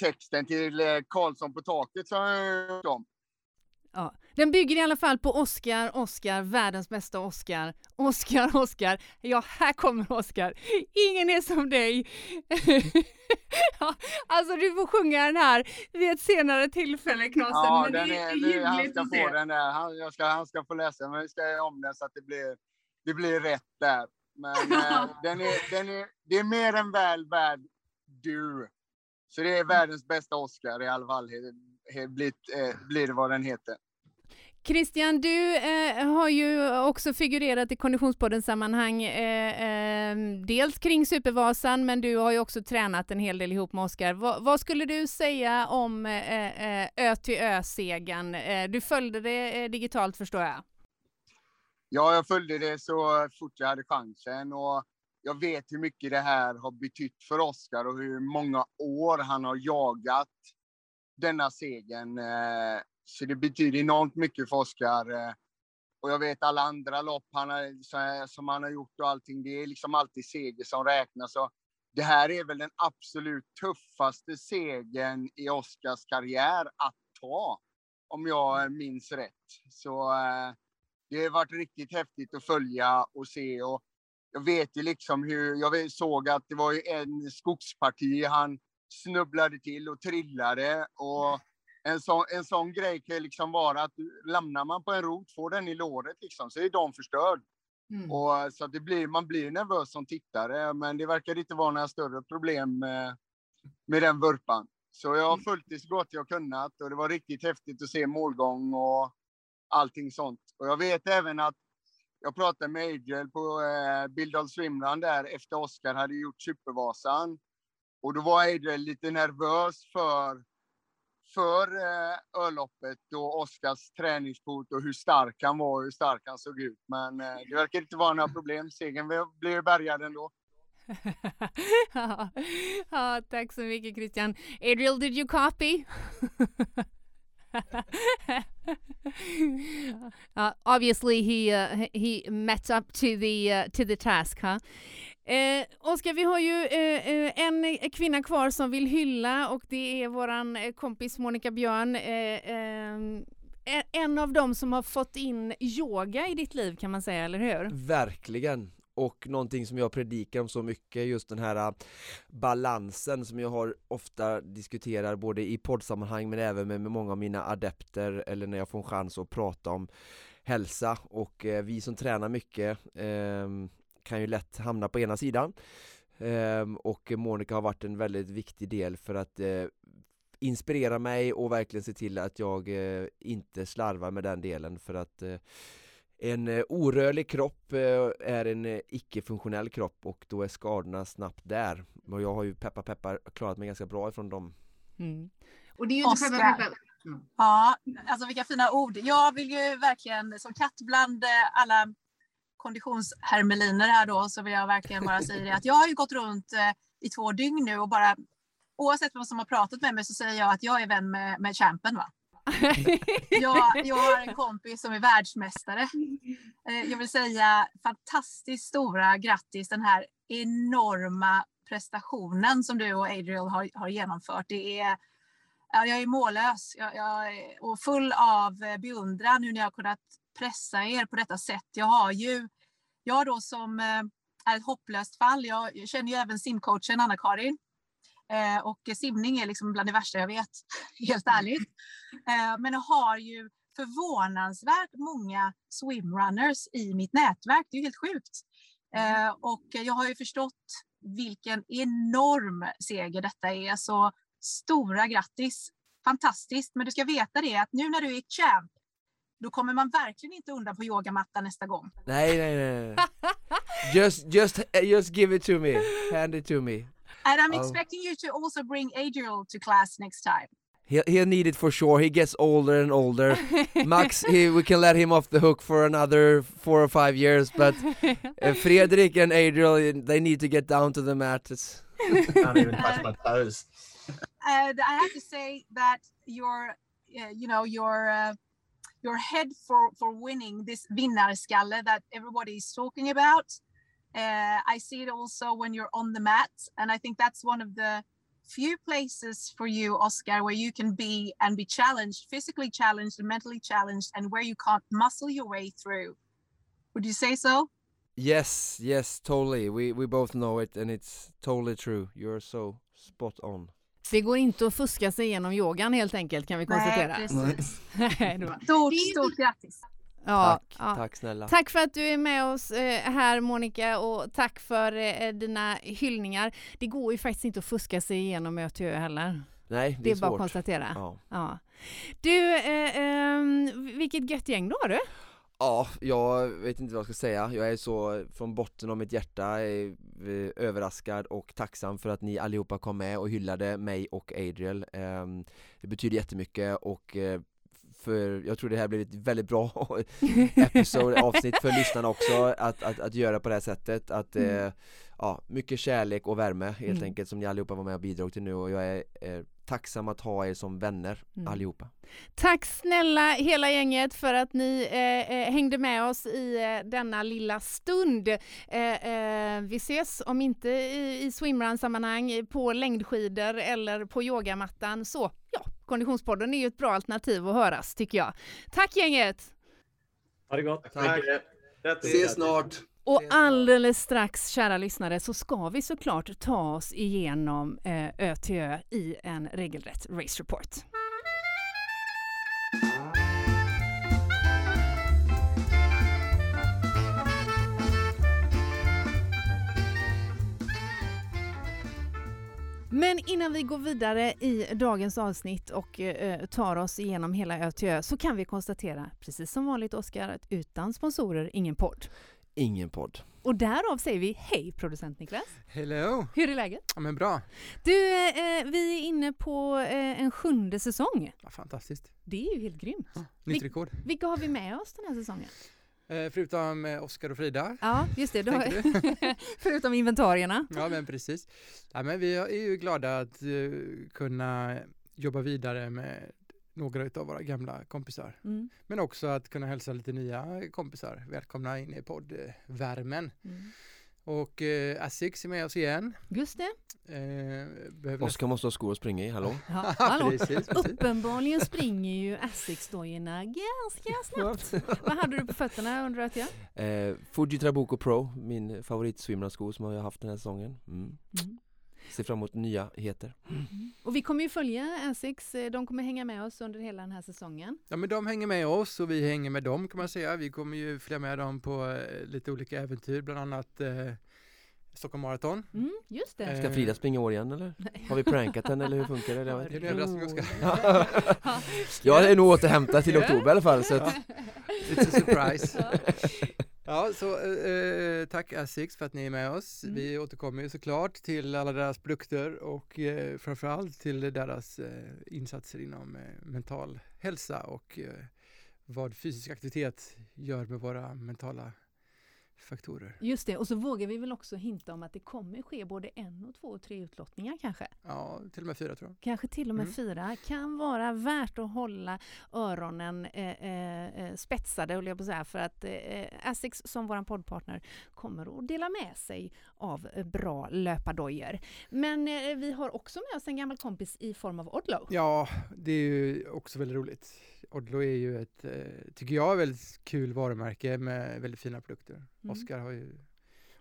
texten till eh, Karlsson på taket som jag om. Ja, den bygger i alla fall på Oscar, Oscar, världens bästa Oscar. Oscar, Oscar. Ja, här kommer Oscar. Ingen är som dig. [laughs] ja, alltså du får sjunga den här vid ett senare tillfälle, Knasen. Ja, men den det är, är, han ska få den där. Han, jag ska, han ska få läsa, men vi ska göra om den så att det blir, det blir rätt där. Men [laughs] eh, den är, den är, det är mer än väl värd du. Så det är världens bästa Oscar i alla fall. Blir, eh, blir det vad den heter. Christian, du eh, har ju också figurerat i Konditionspoddens sammanhang, eh, eh, dels kring Supervasan, men du har ju också tränat en hel del ihop med Oskar. Va, vad skulle du säga om eh, eh, Ö till Ö-segern? Eh, du följde det eh, digitalt förstår jag? Ja, jag följde det så fort jag hade chansen och jag vet hur mycket det här har betytt för Oskar och hur många år han har jagat denna segern. Eh, så det betyder enormt mycket för Oskar. Eh, och jag vet alla andra lopp han har, som han har gjort och allting, det är liksom alltid seger som räknas. Så det här är väl den absolut tuffaste segern i Oskars karriär att ta, om jag minns rätt. Så eh, det har varit riktigt häftigt att följa och se. Och jag vet ju liksom hur, jag såg att det var en skogsparti han snubblade till och trillade. Och en sån, en sån grej kan liksom vara att lämnar man på en rot, får den i låret liksom, så är de förstörd. Mm. Och, så det blir, man blir nervös som tittare, men det verkar inte vara några större problem med, med den vurpan. Så jag har mm. följt det så gott jag kunnat och det var riktigt häftigt att se målgång och allting sånt. Och jag vet även att jag pratade med Adriel på eh, Bildal Swimrun där efter Oskar hade gjort Supervasan. Och då var Adriel lite nervös för för eh, och Oskars träningsport och hur stark han var och hur stark han såg ut. Men eh, det verkar inte vara några problem. Segern blev bärgad ändå. [laughs] ja, ja, tack så mycket Christian. Adriel, did you copy? [laughs] uh, obviously he uh, he met up to the uh, to the task, huh? Eh, Oskar, vi har ju eh, eh, en kvinna kvar som vill hylla och det är våran eh, kompis Monica Björn. Eh, eh, en av dem som har fått in yoga i ditt liv kan man säga, eller hur? Verkligen! och någonting som jag predikar om så mycket, just den här eh, balansen som jag har ofta diskuterar både i poddsammanhang men även med, med många av mina adepter eller när jag får en chans att prata om hälsa och eh, vi som tränar mycket eh, kan ju lätt hamna på ena sidan ehm, och Monica har varit en väldigt viktig del för att eh, inspirera mig och verkligen se till att jag eh, inte slarvar med den delen för att eh, en orörlig kropp är en icke-funktionell kropp och då är skadorna snabbt där. Och jag har ju peppar peppar klarat mig ganska bra ifrån dem. Mm. Och det är ju inte peppar, peppar. Mm. Ja, alltså vilka fina ord. Jag vill ju verkligen, som katt bland alla konditionshermeliner här då, så vill jag verkligen bara säga det att jag har ju gått runt eh, i två dygn nu och bara oavsett vem som har pratat med mig så säger jag att jag är vän med, med champen. Va? [laughs] jag, jag har en kompis som är världsmästare. Eh, jag vill säga fantastiskt stora grattis den här enorma prestationen som du och Adriel har, har genomfört. Det är, ja, jag är mållös jag, jag är, och full av beundran nu när jag har kunnat pressa er på detta sätt. Jag har ju, jag då som eh, är ett hopplöst fall, jag, känner ju även simcoachen Anna-Karin eh, och simning är liksom bland det värsta jag vet, [laughs] helt ärligt. Eh, men jag har ju förvånansvärt många swimrunners i mitt nätverk. Det är ju helt sjukt. Och jag har ju förstått vilken enorm seger detta är. Så stora grattis! Fantastiskt! Men du ska veta det att nu när du är champ, då kommer man verkligen inte undan på yogamattan nästa gång. Nej, nej, nej. just, just, just give it to me. Hand it to me. And I'm Oh. expecting you to also bring Adriel to class next time. He'll, he'll need it for sure. He gets older and older. Max, he, we can let him off the hook for another four or five years, but uh, Fredrik and Adriel, they need to get down to the mat. It's Can't even touch my toes. and I have to say that your, uh, you know, your uh, your head for for winning this vinnarskalle that everybody is talking about. Uh, I see it also when you're on the mat, and I think that's one of the few places for you, Oscar, where you can be and be challenged, physically challenged and mentally challenged, and where you can't muscle your way through. Would you say so? yes, yes, totally. We we both know it, and it's totally true. You're so spot on. Det går inte att fuska sig igenom yogan helt enkelt kan vi konstatera. Nej, precis. Nej, det var- Stort, stort grattis! ja, Tack, ja. tack snälla. Tack för att du är med oss eh, här Monica och tack för eh, dina hyllningar. Det går ju faktiskt inte att fuska sig igenom ÖTÖ heller. Nej, det, Det är, bara att konstatera. Ja. Ja. Du, eh, ehm, vilket gött gäng du har du. Ja, jag vet inte vad jag ska säga. Jag är så från botten av mitt hjärta eh, överraskad och tacksam för att ni allihopa kom med och hyllade mig och Adriel. Ehm, Det betyder jättemycket och eh, för jag tror det här blev ett väldigt bra [laughs] episode, avsnitt för lyssnarna också att, att, att göra på det här sättet att eh, ja, mycket kärlek och värme helt Mm. enkelt som ni allihopa var med och bidrog till nu och jag är eh, tacksam att ha er som vänner Mm. allihopa. Tack snälla hela gänget för att ni eh, eh, hängde med oss i eh, denna lilla stund. Eh, eh, vi ses om inte i, i swimrun-sammanhang på längdskidor eller på yogamattan så ja, Konditionspodden är ju ett bra alternativ att höras tycker jag. Tack gänget! Ha det gott. Tack. Grattis. Ses snart! Och alldeles strax, kära lyssnare, så ska vi såklart ta oss igenom eh, Ö till Ö i en regelrätt race report. Men innan vi går vidare i dagens avsnitt och eh, tar oss igenom hela Ö till Ö så kan vi konstatera, precis som vanligt Oskar, att utan sponsorer ingen podd. Ingen podd. Och därav säger vi hej producent Niklas. Hello! Hur är läget? Ja, men bra. Du, eh, vi är inne på eh, en sjunde säsong. Ja, fantastiskt. Det är ju helt grymt. Nytt Vil- rekord. Vilka har vi med oss den här säsongen? Eh, förutom eh, Oskar och Frida. Ja, just det. Har, [laughs] förutom inventarierna. Ja, men precis. Ja, men vi är ju glada att eh, kunna jobba vidare med några av våra gamla kompisar. Mm. Men också att kunna hälsa lite nya kompisar välkomna in i poddvärmen. Mm. Och eh, Asics är med oss igen. Just det. Eh, Oskar måste ha skor att springa i, hallå? Ja, [laughs] hallå. precis, precis. Uppenbarligen springer ju Asics-dojorna ganska [laughs] snabbt. Vad hade du på fötterna undrar jag? Eh, Fuji Trabuco Pro, min favoritswimrunsko som jag har haft den här säsongen. Mm. Mm. Ser fram emot nya heter. Och vi kommer ju följa Asics. eh, De kommer hänga med oss under hela den här säsongen. Ja men de hänger med oss och vi hänger med dem kan man säga. Vi kommer ju följa med dem på eh, lite olika äventyr, bland annat eh, Stockholm Marathon. Mm, just det. Ska Frida springa år igen eller? Har vi prankat henne eller hur funkar det? Ja, det är en överraskning, Oskar. Ja. Jag är nog återhämtad till oktober i alla fall så att... It's a surprise. Ja, så eh, tack Asics för att ni är med oss. Mm. Vi återkommer ju såklart till alla deras produkter och eh, framförallt till deras eh, insatser inom eh, mental hälsa och eh, vad fysisk aktivitet gör med våra mentala faktorer. Just det, och så vågar vi väl också hinta om att det kommer ske både en och två och tre utlottningar kanske. Ja, till och med fyra tror jag. Kanske till och med Mm. fyra. Kan vara värt att hålla öronen eh, eh, eh, spetsade, jag på att säga, för att eh, Asics som vår poddpartner kommer att dela med sig av eh, bra löpardojor. Men eh, vi har också med oss en gammal kompis i form av Odlo. Ja, det är ju också väldigt roligt. Odlo är ju ett, eh, tycker jag, väldigt kul varumärke med väldigt fina produkter. Mm. Oskar har ju,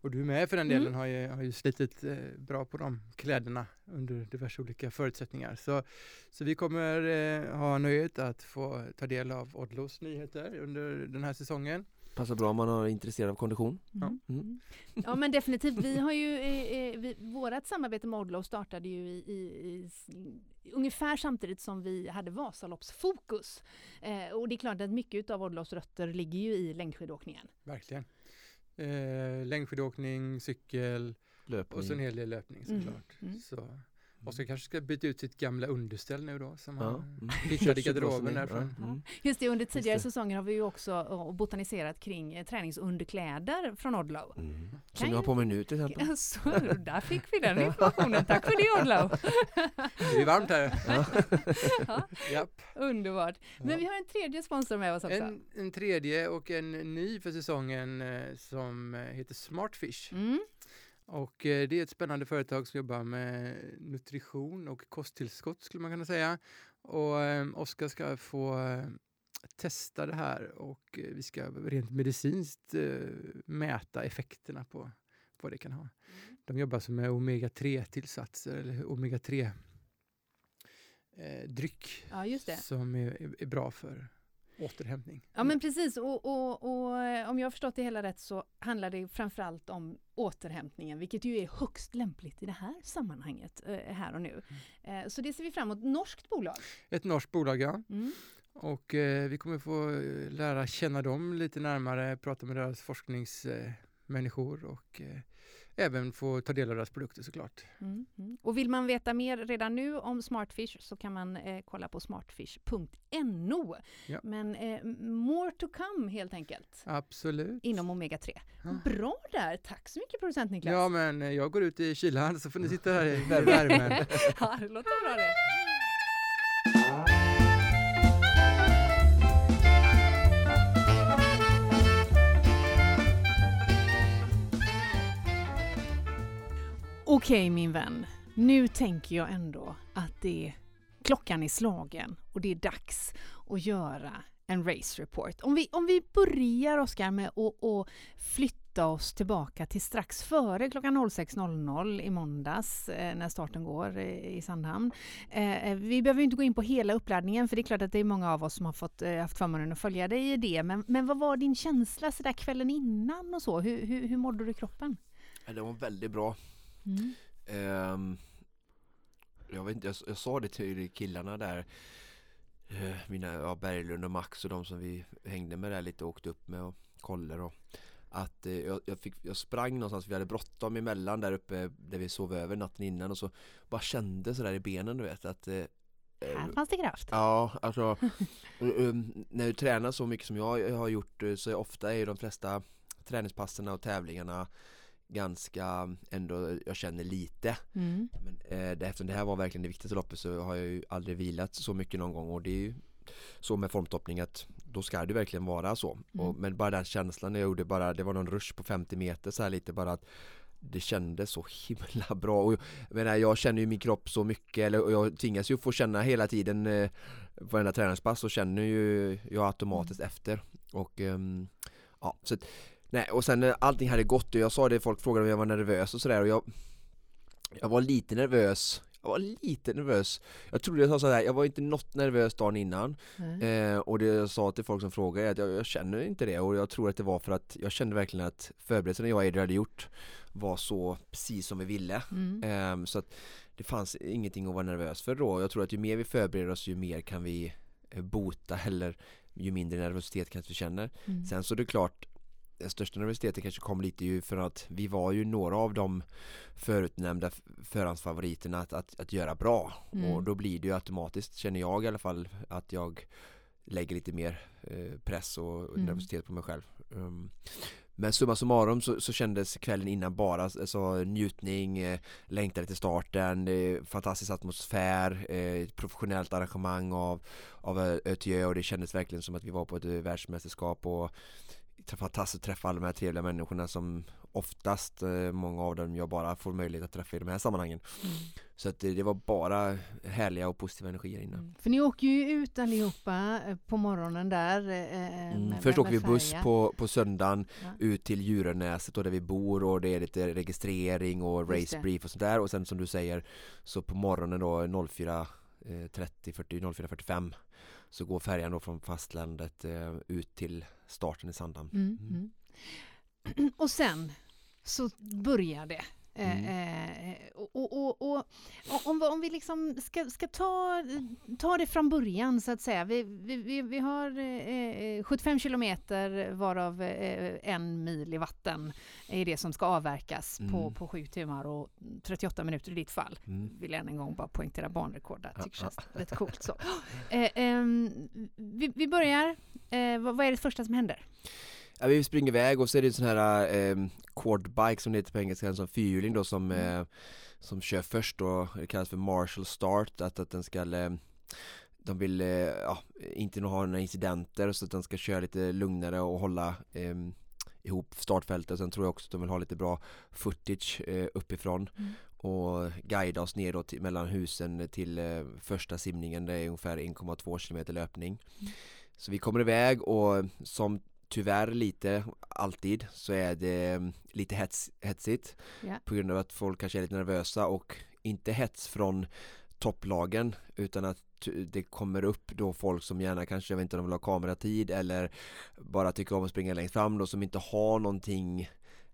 och du med för den Mm. delen, har, ju, har ju slitit eh, bra på de kläderna under diverse olika förutsättningar. Så, så vi kommer eh, ha nöjet att få ta del av Odlos nyheter under den här säsongen. Passar bra om man är intresserad av kondition. Mm. Mm. Ja men definitivt. Vi har ju, eh, eh, vi, vårat samarbete med Odlo startade ju i, i, i, ungefär samtidigt som vi hade Vasaloppsfokus. Eh, och det är klart att mycket av Odlos rötter ligger ju i längdskidåkningen. Verkligen. Eh, längdskidåkning, cykel Löpning. och så en hel del löpning Mm, såklart. mm. Så Oskar kanske ska byta ut sitt gamla underställ nu då som Ja, han mm. hittade i Kört garderoben därifrån. ja, mm. Just det, under tidigare det. säsonger har vi ju också eh, botaniserat kring eh, träningsunderkläder från Odlo. Mm. Kan Som jag ju- har på mig nu till exempel. Så, där fick vi den informationen. Tack för det Odlo! Det är varmt här. [laughs] Ja, Japp. underbart. Men Ja. vi har en tredje sponsor med oss också. En, en tredje och en ny för säsongen eh, som heter Smartfish. Mm. Och eh, det är ett spännande företag som jobbar med nutrition och kosttillskott skulle man kunna säga. Och eh, Oskar ska få eh, testa det här och eh, vi ska rent medicinskt mäta effekterna på vad det kan ha. De jobbar alltså med omega-3 tillsatser eller omega-3 eh, dryck Ja, som är bra för återhämtning. Ja men precis och, och, och eh, om jag har förstått det hela rätt så handlar det framförallt om återhämtningen vilket ju är högst lämpligt i det här sammanhanget eh, här och nu. Eh, så det ser vi fram emot. Norskt bolag. Ett norskt bolag, ja. Mm. Och eh, vi kommer få lära känna dem lite närmare, prata med deras forskningsmänniskor och eh, även få ta del av deras produkter såklart. Mm, mm. Och vill man veta mer redan nu om Smartfish så kan man eh, kolla på smartfish.no. Ja. Men eh, more to come helt enkelt. Absolut. Inom Omega-3. Ja. Bra där! Tack så mycket producent Niklas! Ja, men eh, jag går ut i kylan så får ni sitta här i [laughs] värmen. ja, det låter bra det. Okej min vän, nu tänker jag ändå att det klockan är slagen och det är dags att göra en race report. Om vi, om vi börjar Oskar med att flytta oss tillbaka till strax före klockan 06.00 i måndags eh, när starten går eh, i Sandhamn. Eh, eh vi behöver inte gå in på hela uppladdningen för det är klart att det är många av oss som har fått, eh, haft förmånen att följa dig i det. Men, men vad var din känsla så där kvällen innan och så? Hur, hur, hur mådde du i kroppen? Ja, Det var väldigt bra. Mm. Ehm, jag, vet inte, jag, jag sa det till killarna där eh, Mina, ja, Berglund och Max och de som vi hängde med där lite och åkte upp med och kollade och att eh, jag, jag, fick, jag sprang någonstans, vi hade bråttom emellan där uppe där vi sov över natten innan och så bara kände sådär i benen du vet att eh, Här fanns det kraft. Ja, alltså [laughs] eh, eh, när du tränar så mycket som jag har gjort eh, så ofta är ju de flesta träningspasserna och tävlingarna ganska ändå, jag känner lite. Mm. men eh, eftersom det här var verkligen det viktigaste loppet så har jag ju aldrig vilat så mycket någon gång och det är ju så med formtoppning att då ska det verkligen vara så. Och, men bara den känslan jag gjorde bara, det var någon rush på 50 meter så här lite bara att det kändes så himla [laughs] bra. Och jag, menar, jag känner ju min kropp så mycket eller och jag tvingas ju få känna hela tiden eh, varenda träningspass så känner ju jag automatiskt efter. Och ehm, ja så att, nej och sen eh, allting hade gått och jag sa det folk frågade om jag var nervös och sådär och jag jag var lite nervös jag var lite nervös. Jag trodde jag sa såhär, jag var inte något nervös dagen innan. Eh, och det jag sa till folk som frågade är att jag, jag, känner inte det och jag tror att det var för att jag kände verkligen att förberedelserna jag och Adrian hade gjort var så precis som vi ville. Mm. Eh, så att det fanns ingenting att vara nervös för då. Jag tror att ju mer vi förbereder oss ju mer kan vi eh, bota eller ju mindre nervositet kanske vi känner. Mm. Sen så är det klart den största nervositeten kanske kom lite ju för att vi var ju några av de förutnämnda förhandsfavoriterna att, att, att göra bra Mm. och då blir det ju automatiskt, känner jag i alla fall, att jag lägger lite mer eh, press och Mm. nervositet på mig själv. Um, men summa summarum så, så kändes kvällen innan bara alltså, njutning, eh, längtade till starten, eh, fantastisk atmosfär, eh, professionellt arrangemang av, av Ö- ÖTÖ och det kändes verkligen som att vi var på ett eh, världsmästerskap och fantastiskt att träffa alla de här trevliga människorna som oftast, eh, många av dem jag bara får möjlighet att träffa i de här sammanhangen. Mm. Så att det, det var bara härliga och positiva energier innan. För ni åker ju ut allihopa eh, på morgonen där. eh, Mm. med- Först med- åker vi buss på, på söndagen Ja. ut till Djurönäset och där vi bor och det är lite registrering och race brief och sånt där och sen som du säger så på morgonen då 04.30, 40, 04.45 så går färjan då från fastlandet eh, ut till starten i Sandhamn. Mm, mm. [clears throat] Och sen så börjar det. Eh, Mm. eh, och, och, och, och, och om, vi- om vi liksom ska, ska ta, ta det från början så att säga. Vi, vi, vi, har eh, 75 kilometer varav eh, en mil i vatten är det som ska avverkas på, Mm. på sju timmar och 38 minuter i ditt fall. Mm. Vill jag än en gång bara poängtera barnrekord där. Tycker känns lite coolt så. Eh, ehm, vi, vi börjar. Eh, vad, vad är det första som händer? Ja, vi springer iväg och så är det en sån här eh, quadbike som det heter på engelska, en sån fyrhjuling då som, Mm. eh, som kör först då, det kallas för marshall start, att, att den ska eh, de vill eh, ja, inte ha några incidenter så att den ska köra lite lugnare och hålla eh, ihop startfältet. Sen tror jag också att de vill ha lite bra footage eh, uppifrån Mm. och guida oss ner då till, mellan husen till eh, första simningen. Det är ungefär 1,2 kilometer löpning. Mm. Så vi kommer iväg och som tyvärr lite, alltid, så är det eh, lite hets, hetsigt Ja. på grund av att folk kanske är lite nervösa och inte hets från topplagen utan att det kommer upp då folk som gärna kanske, jag vet inte om de vill ha kameratid eller bara tycker om att springa längst fram då som inte har någonting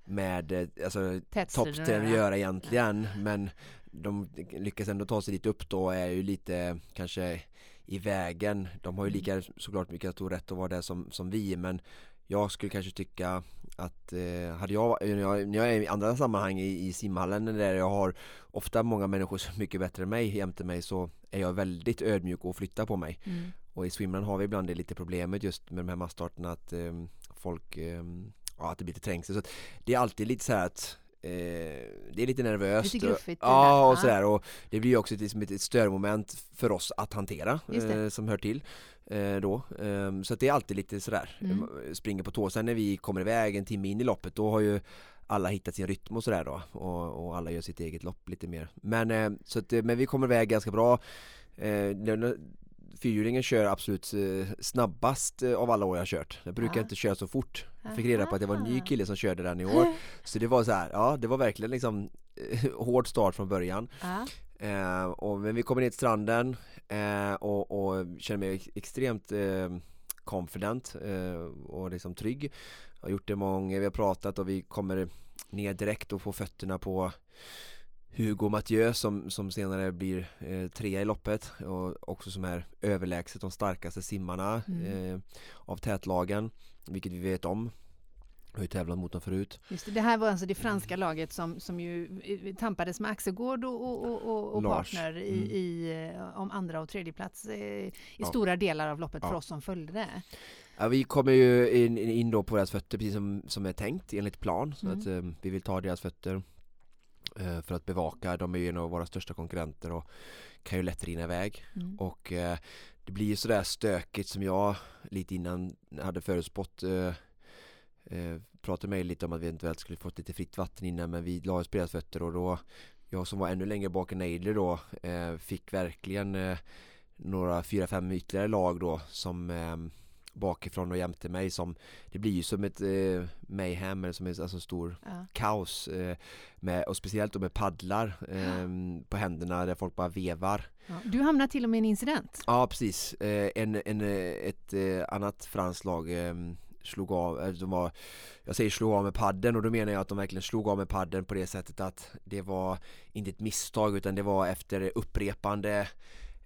med eh, alltså, toppstriden att göra. egentligen men de lyckas ändå ta sig dit upp då är ju lite kanske i vägen. De har ju lika såklart mycket stor rätt att vara där som, som vi men jag skulle kanske tycka att eh, hade jag, när jag, är i andra sammanhang i, i simhallen där jag har ofta många människor som är mycket bättre än mig jämte mig så är jag väldigt ödmjuk och flyttar på mig. Mm. Och i swimrun har vi ibland det lite problemet just med de här massstarterna att eh, folk, eh, ja att det blir lite trängsel. Så det är alltid lite så här att det är lite nervöst. Lite gruffigt Ja, och sådär och det blir också ett, liksom ett störmoment för oss att hantera eh, som hör till eh, då. Eh, så det är alltid lite sådär, Mm. eh, springer på tå. Sen när vi kommer iväg en timme in i loppet då har ju alla hittat sin rytm och sådär då och, och alla gör sitt eget lopp lite mer. Men, eh, så att, eh, men vi kommer iväg ganska bra. Fyrhjulingen kör absolut eh, snabbast eh, av alla år jag har kört. Jag brukar Ja. inte köra så fort. Jag fick reda på att det var en ny kille som körde den i år. [laughs] Så det var så här, ja det var verkligen liksom eh, [laughs] hård start från början. Ja. Eh, och, men vi kommer ner till stranden eh, och, och känner mig ex- extremt eh, confident eh, och liksom trygg. Jag har gjort det många vi har pratat och vi kommer ner direkt och får fötterna på Hugo Mathieu som, som senare blir eh, trea i loppet och också som är överlägset de starkaste simmarna Mm. eh, av tätlagen, vilket vi vet om. Jag har ju tävlat mot dem förut. Just det, det här var alltså det franska laget som, som ju eh, tampades med Axelgård och, och, och- och, partner i, Mm. i, eh, om andra och tredje plats eh, i Ja. stora delar av loppet för Ja. oss som följde det. Ja, vi kommer ju in, in då på deras fötter precis som, som är tänkt enligt plan så Mm. att vi vill ta deras fötter för att bevaka, de är ju en av våra största konkurrenter och kan ju lätt rinna iväg Mm. och eh, det blir ju sådär stökigt som jag lite innan hade förutspått eh, eh, pratade med mig lite om att vi eventuellt skulle fått lite fritt vatten innan men vi la oss på deras fötter och då jag som var ännu längre bak än Adler då eh, fick verkligen eh, några fyra, fem ytterligare lag då som eh, bakifrån och jämte mig som Det blir ju som ett eh, mayhem eller som en alltså, stor Ja. kaos eh, med, Och speciellt då med paddlar eh, på händerna där folk bara vevar Ja. Du hamnar till och med i en incident. Ja precis, eh, en, en, eh, ett eh, annat franskt lag eh, slog av, eh, de var, jag säger slog av med padden och då menar jag att de verkligen slog av med padden på det sättet att det var inte ett misstag utan det var efter upprepande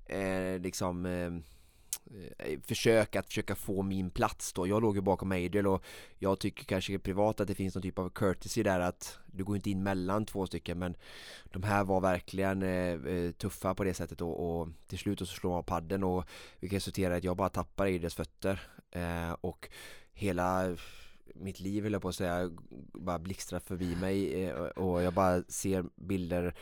eh, liksom eh, Eh, försök att försöka få min plats då. Jag låg ju bakom Adriel och jag tycker kanske privat att det finns någon typ av courtesy där att du går inte in mellan två stycken men de här var verkligen eh, eh tuffa på det sättet och, och till slut så slår man padden och vilket resulterar i att jag bara tappar Adriels fötter eh, och hela mitt liv höll jag på att säga bara blixtrar förbi mig eh, och jag bara ser bilder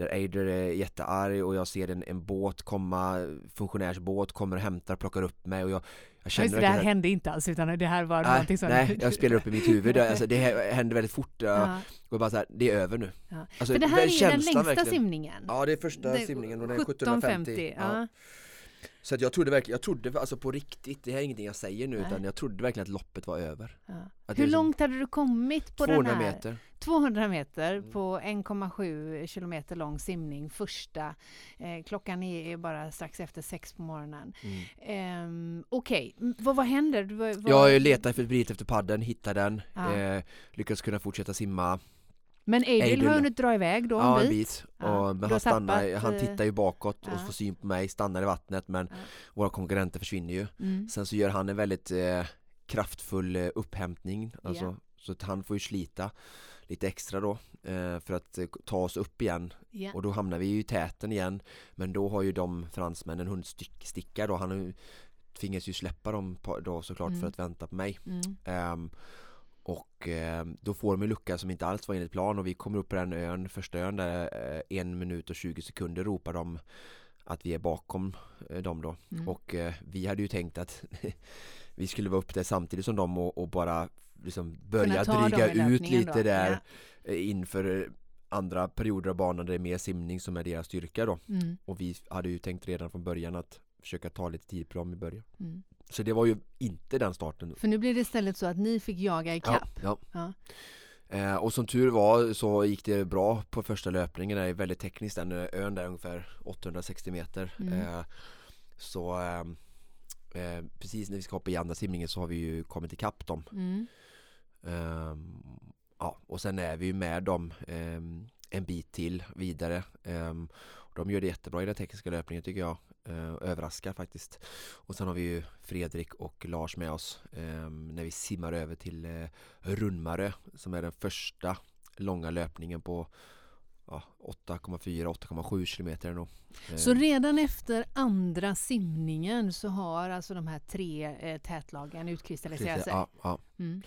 där Eider är jättearg och jag ser en, en båt komma, funktionärsbåt kommer och hämtar och plockar upp mig och jag, jag känner Just det, här verkligen- hände inte alls utan det här var Nej, någonting som... nej, jag spelar upp i mitt huvud, alltså, det här [laughs] hände väldigt fort Ja. och bara så här, det är över nu Ja. Alltså, För det här är ju den längsta verkligen. simningen. Ja det är första Det- simningen och den är 1750, 1750 ja. Så att jag trodde verkligen, jag trodde alltså på riktigt, det här är ingenting jag säger nu Nej. utan jag trodde verkligen att loppet var över Ja. Hur som långt hade du kommit på 200 den här? meter 200 meter på 1,7 kilometer lång simning första. Eh, klockan är bara strax efter sex på morgonen. Mm. Ehm, Okej, m- vad, vad händer? Du, var- Jag letar febrilt efter padden, hittar den, Ja. eh, lyckas kunna fortsätta simma Men Adil har hunnit dra iväg då Ja en bit. Ja. och, men han, stannar, han eh, tittar ju bakåt och ja. får syn på mig, stannar i vattnet men Ja. våra konkurrenter försvinner ju Mm. Sen så gör han en väldigt eh, kraftfull eh, upphämtning, alltså, så att han får ju slita lite extra då eh, för att eh, ta oss upp igen Ja. och då hamnar vi ju i täten igen men då har ju de fransmännen hunnit stick, sticka då, han tvingas ju släppa dem på, då såklart Mm. för att vänta på mig Mm. Ehm, och ehm, då får de en lucka som inte alls var enligt plan och vi kommer upp på den ön, första ön där eh, en minut och 20 sekunder ropar de att vi är bakom eh, dem då Mm. och eh, vi hade ju tänkt att [laughs] vi skulle vara upp där samtidigt som dem och, och bara liksom börja dryga ut lite då, där ja. eh, inför eh, andra perioder av banan där det är mer simning som är deras styrka då Mm. och vi hade ju tänkt redan från början att försöka ta lite tid på dem i början Mm. Så det var ju inte den starten För nu blir det istället så att ni fick jaga i kapp. Ja, Ja. Eh, och som tur var så gick det bra på första löpningen, det är väldigt tekniskt den eh, ön där ungefär 860 meter Mm. eh, Så ehm, eh, precis när vi ska hoppa i andra simningen så har vi ju kommit ikapp dem Mm. Ehm, Ja, och sen är vi ju med dem ehm, en bit till vidare Ehm, De gör det jättebra i den tekniska löpningen tycker jag eh, Överraskar faktiskt Och sen har vi ju Fredrik och Lars med oss ehm, när vi simmar över till eh, Runmarö som är den första långa löpningen på ja, 8,4-8,7 kilometer nog. Eh, Så redan efter andra simningen så har alltså de här tre eh, tätlagen utkristalliserat sig? ja, ja. Mm.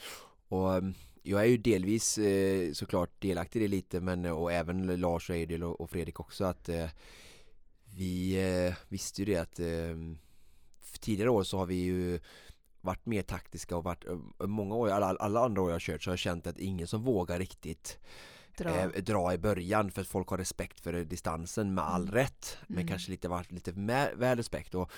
Och ehm, jag är ju delvis eh, såklart delaktig i det lite men och även Lars och Edil och, Fredrik också att eh, vi eh, visste ju det att eh, för tidigare år så har vi ju varit mer taktiska och varit eh, många år, alla, alla andra år jag har kört så har jag känt att ingen som vågar riktigt Dra. eh, dra i början för att folk har respekt för distansen med all Mm. rätt men Mm. kanske lite varit lite med, väl respekt och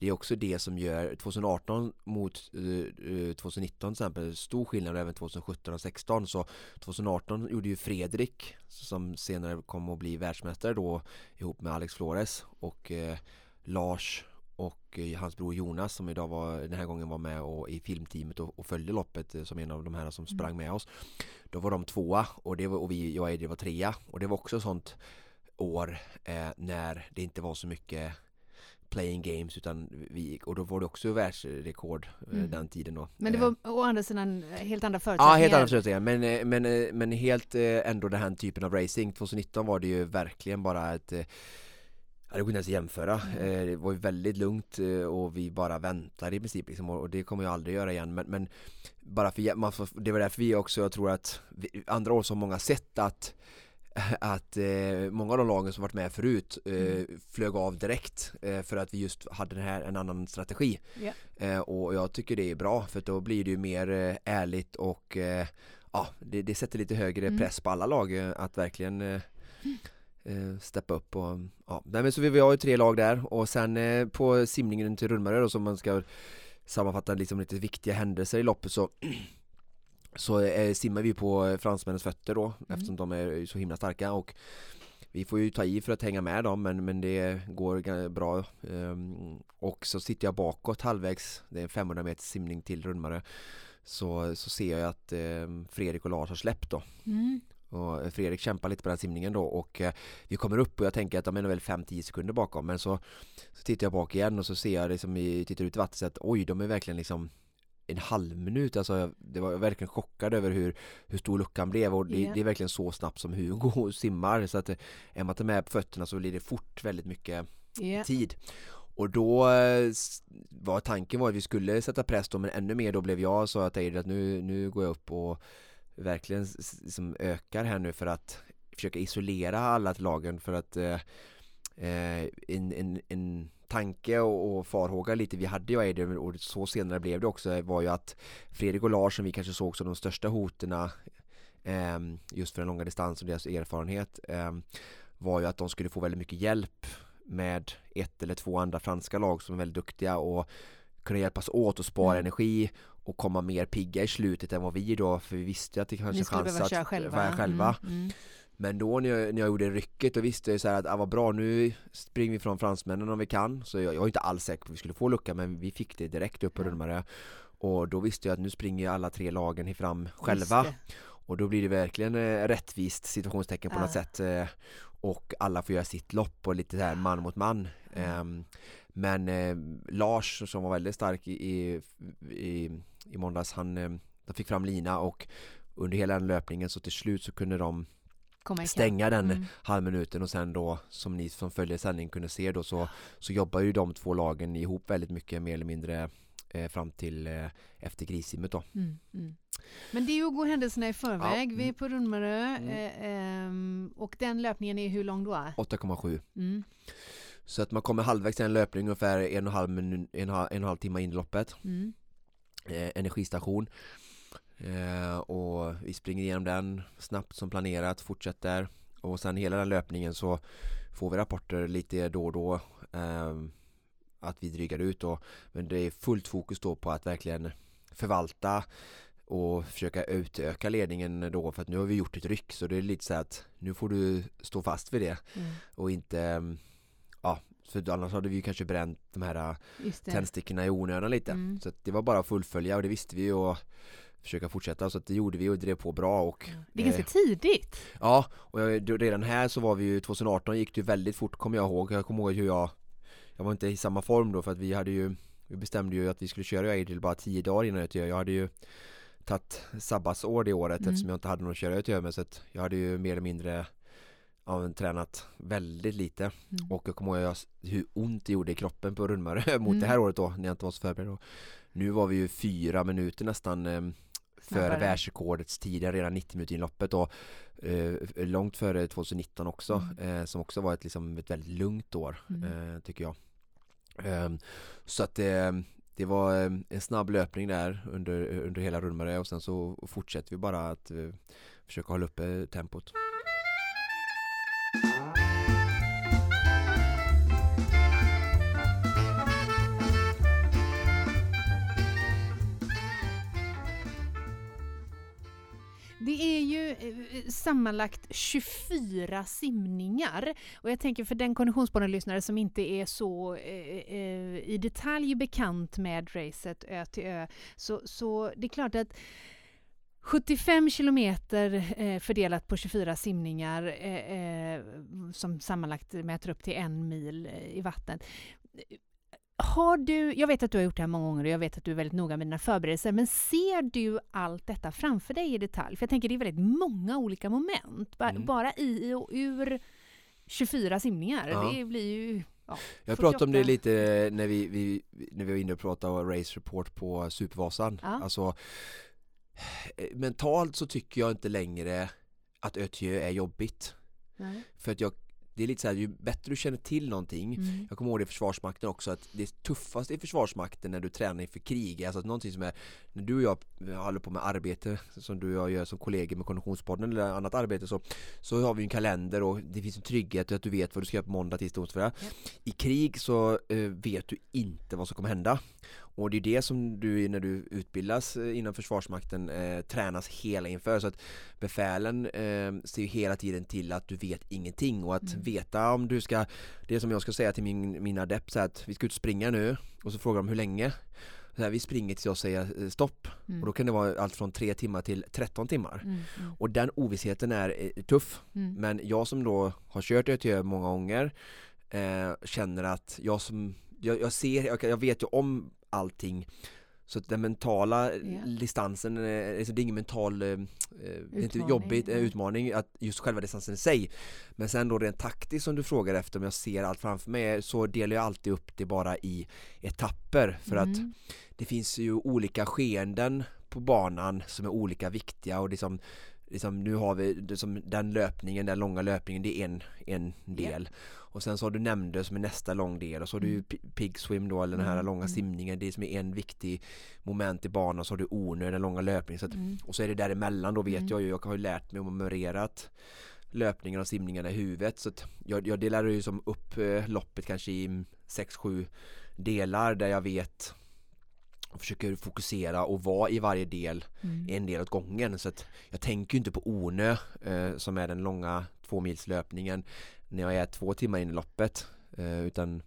det är också det som gör 2018 mot eh, eh, 2019 till exempel stor skillnad även 2017 och 2016 så 2018 gjorde ju Fredrik som senare kom att bli världsmästare då ihop med Alex Flores och eh, Lars och eh, hans bror Jonas som idag var den här gången var med och, i filmteamet och, och följde loppet eh, som en av de här som sprang med oss. Då var de tvåa och, det var, och vi, jag och Eddie var trea. Och det var också sånt år eh, när det inte var så mycket playing games utan vi, och då var det också världsrekord eh, Mm. den tiden då. Men det Eh, var å andra sidan helt andra Ja, förutsättningar? helt andra förutsättningar men, eh, men, eh, men helt eh, ändå den här typen av racing 2019 var det ju verkligen bara ett eh, Ja, det går inte ens att jämföra. Eh, Det var ju väldigt lugnt eh, och vi bara väntade i princip liksom, och och det kommer jag aldrig göra igen men, men bara för man får, det var därför vi också, jag tror att vi, andra år så har många sett att [laughs] att eh, många av de lagen som varit med förut eh, flög av direkt eh, för att vi just hade den här, en annan strategi. Eh, och jag tycker det är bra för då blir det ju mer eh, ärligt och eh, ja, det, det sätter lite högre Mm. press på alla lag eh, att verkligen eh, steppa upp och ja, nej men så vi, vi har ju tre lag där och sen på simningen till Rundmarö då som man ska sammanfatta liksom lite viktiga händelser i loppet så [clears throat] så eh, simmar vi på fransmännens fötter då Mm. eftersom de är så himla starka och vi får ju ta i för att hänga med dem men, men det går bra Ehm, och så sitter jag bakåt halvvägs det är en 500 meters simning till Rundmare så, så ser jag att eh, Fredrik och Lars har släppt då Mm. och Fredrik kämpar lite på den simningen då och eh, vi kommer upp och jag tänker att de är väl 5-10 sekunder bakom men så, så tittar jag bak igen och så ser jag liksom tittar ut i vattnet att oj de är verkligen liksom en halv minut, alltså jag, det var jag verkligen chockad över hur, hur stor luckan blev och det, Ja. det är verkligen så snabbt som Hugo [laughs] simmar så att är man inte med på fötterna så blir det fort väldigt mycket Ja. tid och då var tanken var att vi skulle sätta press då men ännu mer då blev jag så att att nu, nu går jag upp och verkligen liksom ökar här nu för att försöka isolera alla till lagen för att eh, eh, en, en, en tanke och, och farhåga lite vi hade ju Eider och så senare blev det också var ju att Fredrik och Lars som vi kanske såg som de största hoterna ehm, just för den långa distans och deras erfarenhet ehm, var ju att de skulle få väldigt mycket hjälp med ett eller två andra franska lag som är väldigt duktiga och kunna hjälpas åt och spara Mm. energi och komma mer pigga i slutet än vad vi då för vi visste att det kanske chans att köra själva. vara själva. Mm, mm. Men då när jag, när jag gjorde rycket då visste jag så här att ah, vad bra nu springer vi från fransmännen om vi kan. Så jag, jag var inte alls säker på att vi skulle få lucka men vi fick det direkt upp på Rundmare och då visste jag att nu springer alla tre lagen fram själva. och då blir det verkligen eh, rättvist situationstecken på Ja. något sätt eh, och alla får göra sitt lopp och lite så här man mot man. Ehm, men eh, Lars som var väldigt stark i, i, i, i måndags han de fick fram lina och under hela den löpningen så till slut så kunde de. Stänga den Mm. halvminuten och sen då som ni som följer sändningen kunde se då så, så jobbar ju de två lagen ihop väldigt mycket mer eller mindre eh, fram till eh, efter grissimmet då. Mm, mm. Men det är ju att gå händelserna i förväg. Ja, Vi är mm. på Rundmarö eh, ehm, och den löpningen är hur lång då? 8,7 Mm. Så att man kommer halvvägs till en löpning ungefär en och en halv, en, en en halv timme in i loppet Mm. eh, Energistation eh, Och vi springer igenom den snabbt som planerat, fortsätter. Och sen hela den löpningen så får vi rapporter lite då och då eh, Att vi drygar ut då. Men det är fullt fokus då på att verkligen förvalta och försöka utöka ledningen då för att nu har vi gjort ett ryck. Så det är lite så att nu får du stå fast vid det Mm. och inte mm, ja, för annars hade vi ju kanske bränt de här tändstickorna i onödan lite. Mm. så det var bara att fullfölja och det visste vi och försöka fortsätta så att det gjorde vi och drev på bra och Det är ganska eh, tidigt. Ja, och jag, redan här så var vi ju 2018 gick det väldigt fort kommer jag ihåg Jag kommer ihåg hur jag Jag var inte i samma form då för att vi hade ju Vi bestämde ju att vi skulle köra Aidil bara 10 dagar innan ÖTÖ Jag hade ju tagit sabbatsår det året Mm. eftersom jag inte hade någon att köra ÖTÖ med så att jag hade ju mer eller mindre ja, tränat väldigt lite Mm. och jag kommer ihåg jag, hur ont det gjorde i kroppen på Rundmare [laughs] mot Mm. det här året då när jag inte var så förberedd. Nu var vi ju fyra minuter nästan eh, före världsrekordets tider redan 90 minuter in loppet och eh, långt före 2019 också eh, som också var ett, liksom, ett väldigt lugnt år Mm. eh, tycker jag. Ehm, så att eh, det var eh, en snabb löpning där under, under hela Rundmare och sen så fortsätter vi bara att eh, försöka hålla uppe tempot. Sammanlagt 24 simningar. Och jag tänker för den konditionsbanelyssnare som inte är så eh, eh, i detalj bekant med racet ö till ö, så, så det är klart att 75 kilometer eh, fördelat på 24 simningar eh, eh, som sammanlagt mäter upp till en mil eh, i vattnet. Har du, jag vet att du har gjort det här många gånger och jag vet att du är väldigt noga med dina förberedelser, men ser du allt detta framför dig i detalj? För jag tänker det är väldigt många olika moment, ba- Mm. bara i och ur 24 simningar. Ja. Det blir ju... Ja, Jag pratade om det 48. lite när vi, vi, när vi var inne och pratade om Race Report på Supervasan. Ja. Alltså, eh, mentalt så tycker jag inte längre att ÖTÖ är jobbigt. Nej. För att jag, det är lite så här, ju bättre du känner till någonting Mm. Jag kommer ihåg det i Försvarsmakten också att det tuffaste i Försvarsmakten när du tränar inför krig, alltså att någonting som är När du och jag håller på med arbete som du och jag gör som kollegor med Konditionspodden eller annat arbete så Så har vi en kalender och det finns en trygghet att du vet vad du ska göra på måndag, tisdag, onsdag fredag. I krig så eh, vet du inte vad som kommer hända Och det är det som du när du utbildas eh, inom Försvarsmakten eh, tränas hela inför så att befälen eh, ser ju hela tiden till att du vet ingenting och att Mm. veta om du ska Det som jag ska säga till min, min adept så att vi ska ut springa nu och så frågar de hur länge så här, Vi springer tills jag säger eh, stopp Mm. och då kan det vara allt från 3 timmar till 13 timmar Mm, mm. och den ovissheten är eh, tuff Mm. men jag som då har kört ÖTÖ många gånger eh, känner att jag som jag, jag ser, jag, jag vet ju om allting så att den mentala Ja. distansen, eh, alltså det är ingen mental, eh, eh, inte Utmaning, jobbigt, eh, utmaning att just själva distansen i sig Men sen då rent taktiskt som du frågar efter om jag ser allt framför mig så delar jag alltid upp det bara i etapper för att Mm. det finns ju olika skeenden på banan som är olika viktiga och liksom, liksom nu har vi det som den löpningen, den långa löpningen, det är en, en del. Och sen så har du nämnde som är nästa lång del och så har du Mm. pi- pig swim då, eller den här Mm, långa mm. simningen, det som är en viktig moment i banan och så har du onö, den långa löpningen. Så att. Och så är det däremellan då vet jag ju, jag har ju lärt mig och memorerat löpningen och simningarna i huvudet så jag, jag delar ju som upp eh, loppet kanske i 6-7 delar där jag vet och försöker fokusera och vara i varje del Mm. en del åt gången så att jag tänker inte på Onö eh, som är den långa tvåmilslöpningen när jag är två timmar in i loppet eh, utan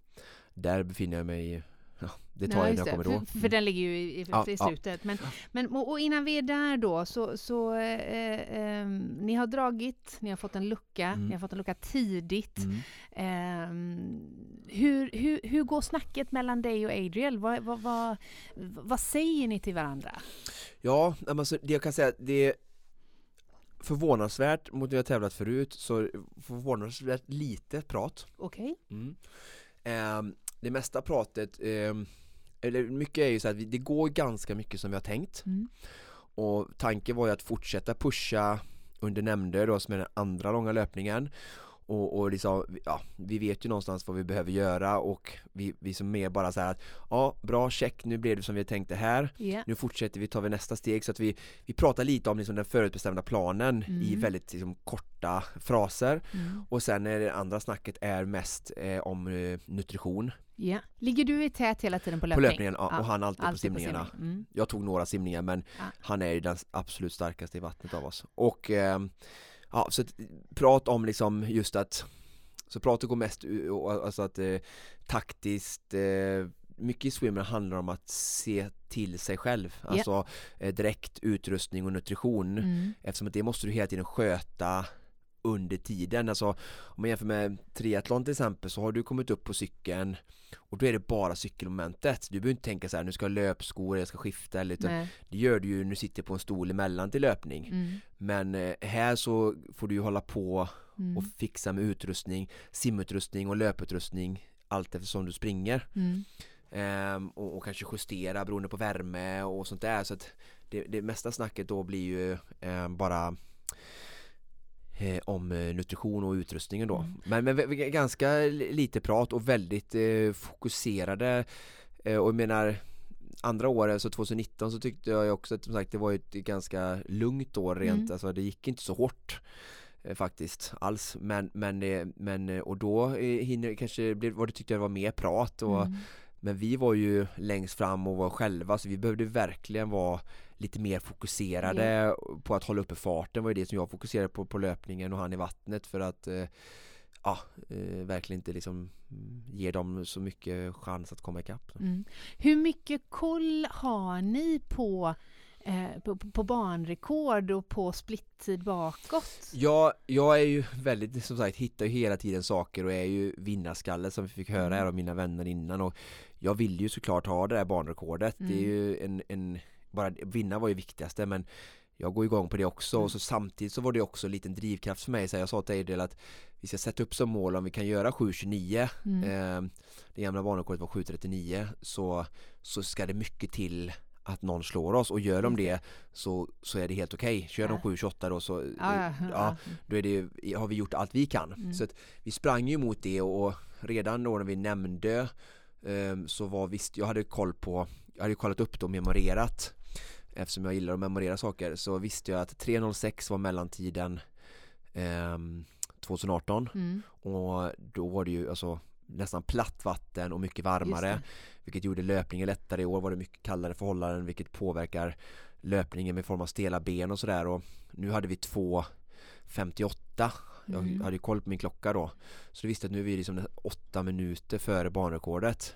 där befinner jag mig ja, det tar Ja, jag när jag kommer då. För, för den ligger ju i, i, Ja, i ja. slutet. Men, men, och innan vi är där då, så, så eh, eh, ni har dragit, ni har fått en lucka, Mm. ni har fått en lucka tidigt. Mm. Ehm, hur, hur, hur går snacket mellan dig och Adriel? Vad, vad, vad, vad säger ni till varandra? Ja, alltså, det jag kan säga det är förvånansvärt mot när jag tävlat förut så förvånansvärt lite prat. Okej? Mm. Ehm, det mesta pratet, ehm, eller mycket är ju så att det går ganska mycket som vi har tänkt Mm. och tanken var ju att fortsätta pusha under nämnder då som är den andra långa löpningen och, och liksom, ja, vi vet ju någonstans vad vi behöver göra och vi, vi som är bara så här att ja, bra check, nu blev det som vi tänkte här Ja. nu fortsätter vi, tar vi nästa steg så att vi, vi pratar lite om liksom den förutbestämda planen i Mm. väldigt liksom, korta fraser Mm. och sen är det andra snacket är mest eh, om eh, nutrition Ja. Ligger du i tät hela tiden på på löpning? löpningen ja, och han alltid, på simningarna. simning. Mm. Jag tog några simningar men Ja. han är ju den absolut starkaste i vattnet av oss. Och ehm, ja, så prat om liksom just att så pratet går mest alltså att eh, taktiskt eh, mycket i swimmer handlar om att se till sig själv, alltså eh, direkt utrustning och nutrition. Mm. eftersom att det måste du hela tiden sköta under tiden, alltså om man jämför med triathlon till exempel så har du kommit upp på cykeln och då är det bara cykelmomentet. Du behöver inte tänka så här, nu ska jag löpskor, jag ska skifta eller utan Nej. det gör du ju när du sitter på en stol emellan till löpning. Mm. Men eh, här så får du ju hålla på Mm. och fixa med utrustning, simutrustning och löputrustning allt eftersom du springer. Mm. Ehm, och, och kanske justera beroende på värme och sånt där så att det, det mesta snacket då blir ju eh, bara om eh, nutrition och utrustningen då. Mm. Men, men ganska li- lite prat och väldigt eh, fokuserade eh, och jag menar andra året, så 2019 så tyckte jag också att som sagt det var ett ganska lugnt år rent, Mm. alltså det gick inte så hårt eh, faktiskt alls men, men, eh, men eh, och då eh, hinner kanske, var det tyckte jag var mer prat och Mm. men vi var ju längst fram och var själva så vi behövde verkligen vara lite mer fokuserade på att hålla uppe farten var ju det som jag fokuserade på på löpningen och han i vattnet för att eh, ja, eh, verkligen inte liksom mm, ge dem så mycket chans att komma ikapp. Mm. Hur mycket koll har ni på, eh, på, på banrekord och på splittid bakåt? Ja, jag är ju väldigt, som sagt, hittar ju hela tiden saker och är ju vinnarskalle som vi fick höra här av mina vänner innan och jag vill ju såklart ha det här banrekordet. Det är Mm. ju en, en, bara vinna var ju viktigaste men jag går igång på det också Mm. och så samtidigt så var det också en liten drivkraft för mig så jag sa till Eidel att vi ska sätta upp som mål om vi kan göra 7.29 Mm. eh, det gamla banrekordet var 7.39 så, så ska det mycket till att någon slår oss och gör de Just det. så, så är det helt okej. Kör de Ja. 7.28 då så Ja, ja, då är det, har vi gjort allt vi kan. Mm. Så vi sprang ju mot det och redan då när vi nämnde ehm, så var visst, jag hade koll på, jag hade kollat upp det och memorerat eftersom jag gillar att memorera saker så visste jag att 3.06 var mellantiden ehm, 2018 Mm. och då var det ju alltså nästan platt vatten och mycket varmare vilket gjorde löpningen lättare. I år var det mycket kallare förhållanden vilket påverkar löpningen med form av stela ben och sådär och nu hade vi 2.58 jag Mm. hade ju koll på min klocka då så då visste att nu är vi liksom åtta minuter före banrekordet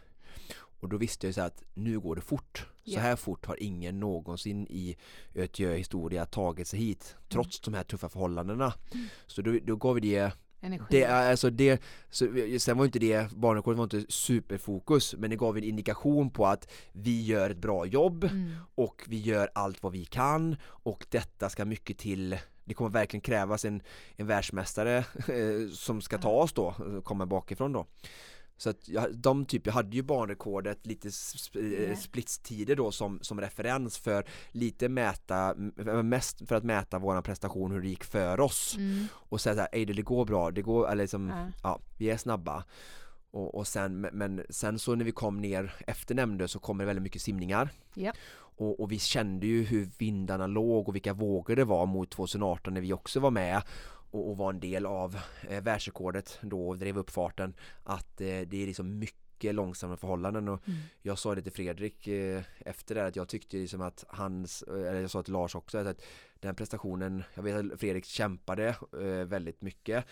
och då visste jag så att nu går det fort så Ja. här fort har ingen någonsin i ÖTÖ historia tagit sig hit trots de här tuffa förhållandena Mm. så då, då gav vi det Energi. det, alltså det, så, sen var inte det, barnrekordet var inte superfokus men det gav en indikation på att vi gör ett bra jobb Mm. och vi gör allt vad vi kan och detta ska mycket till det kommer verkligen krävas en, en världsmästare eh, som ska ta oss då, komma bakifrån då så att jag, de typ, jag hade ju banrekordet lite sp- eh, Ja. splitstider då som, som referens för lite mäta, mest för att mäta våran prestation hur det gick för oss Mm. och säga såhär, ej det går bra, det går, eller liksom, Ja. ja, vi är snabba och, och sen, men- sen så när vi kom ner efter Nämndö så kommer det väldigt mycket simningar Ja. och, och vi kände ju hur vindarna låg och vilka vågor det var mot 2018 när vi också var med och, och var en del av eh, världsrekordet då och drev upp farten att eh, det är liksom mycket långsamma förhållanden och Mm. jag sa det till Fredrik eh, efter det att jag tyckte liksom att hans, eh, eller jag sa till Lars också att den prestationen, jag vet att Fredrik kämpade eh, väldigt mycket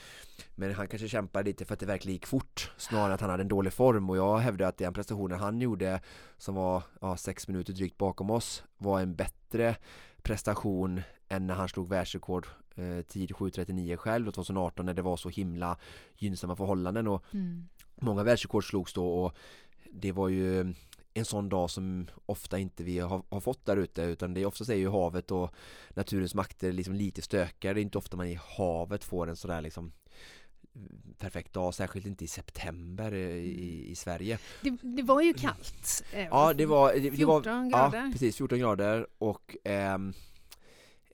men han kanske kämpade lite för att det verkligen gick fort snarare att han hade en dålig form och jag hävdar att den prestationen han gjorde som var ja, sex minuter drygt bakom oss var en bättre prestation än när han slog världsrekord eh, tid 7.39 själv 2018 när det var så himla gynnsamma förhållanden och Mm. många världsrekord slogs då och det var ju en sån dag som ofta inte vi har, har fått där ute utan det är oftast är ju havet och naturens makter liksom lite stökigare. Det är inte ofta man i havet får en sådär liksom perfekt dag, särskilt inte i september eh, i, i Sverige. Det, det var ju kallt. eh, Ja, det var, det, det var 14 grader. Ja, precis, 14 grader och ehm,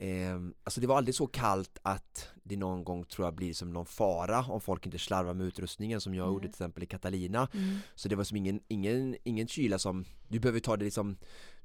ehm, alltså det var aldrig så kallt att det någon gång tror jag blir som någon fara om folk inte slarvar med utrustningen som jag Nej. gjorde till exempel i Catalina. Mm. Så det var som ingen, ingen, ingen kyla som, du behöver ta det liksom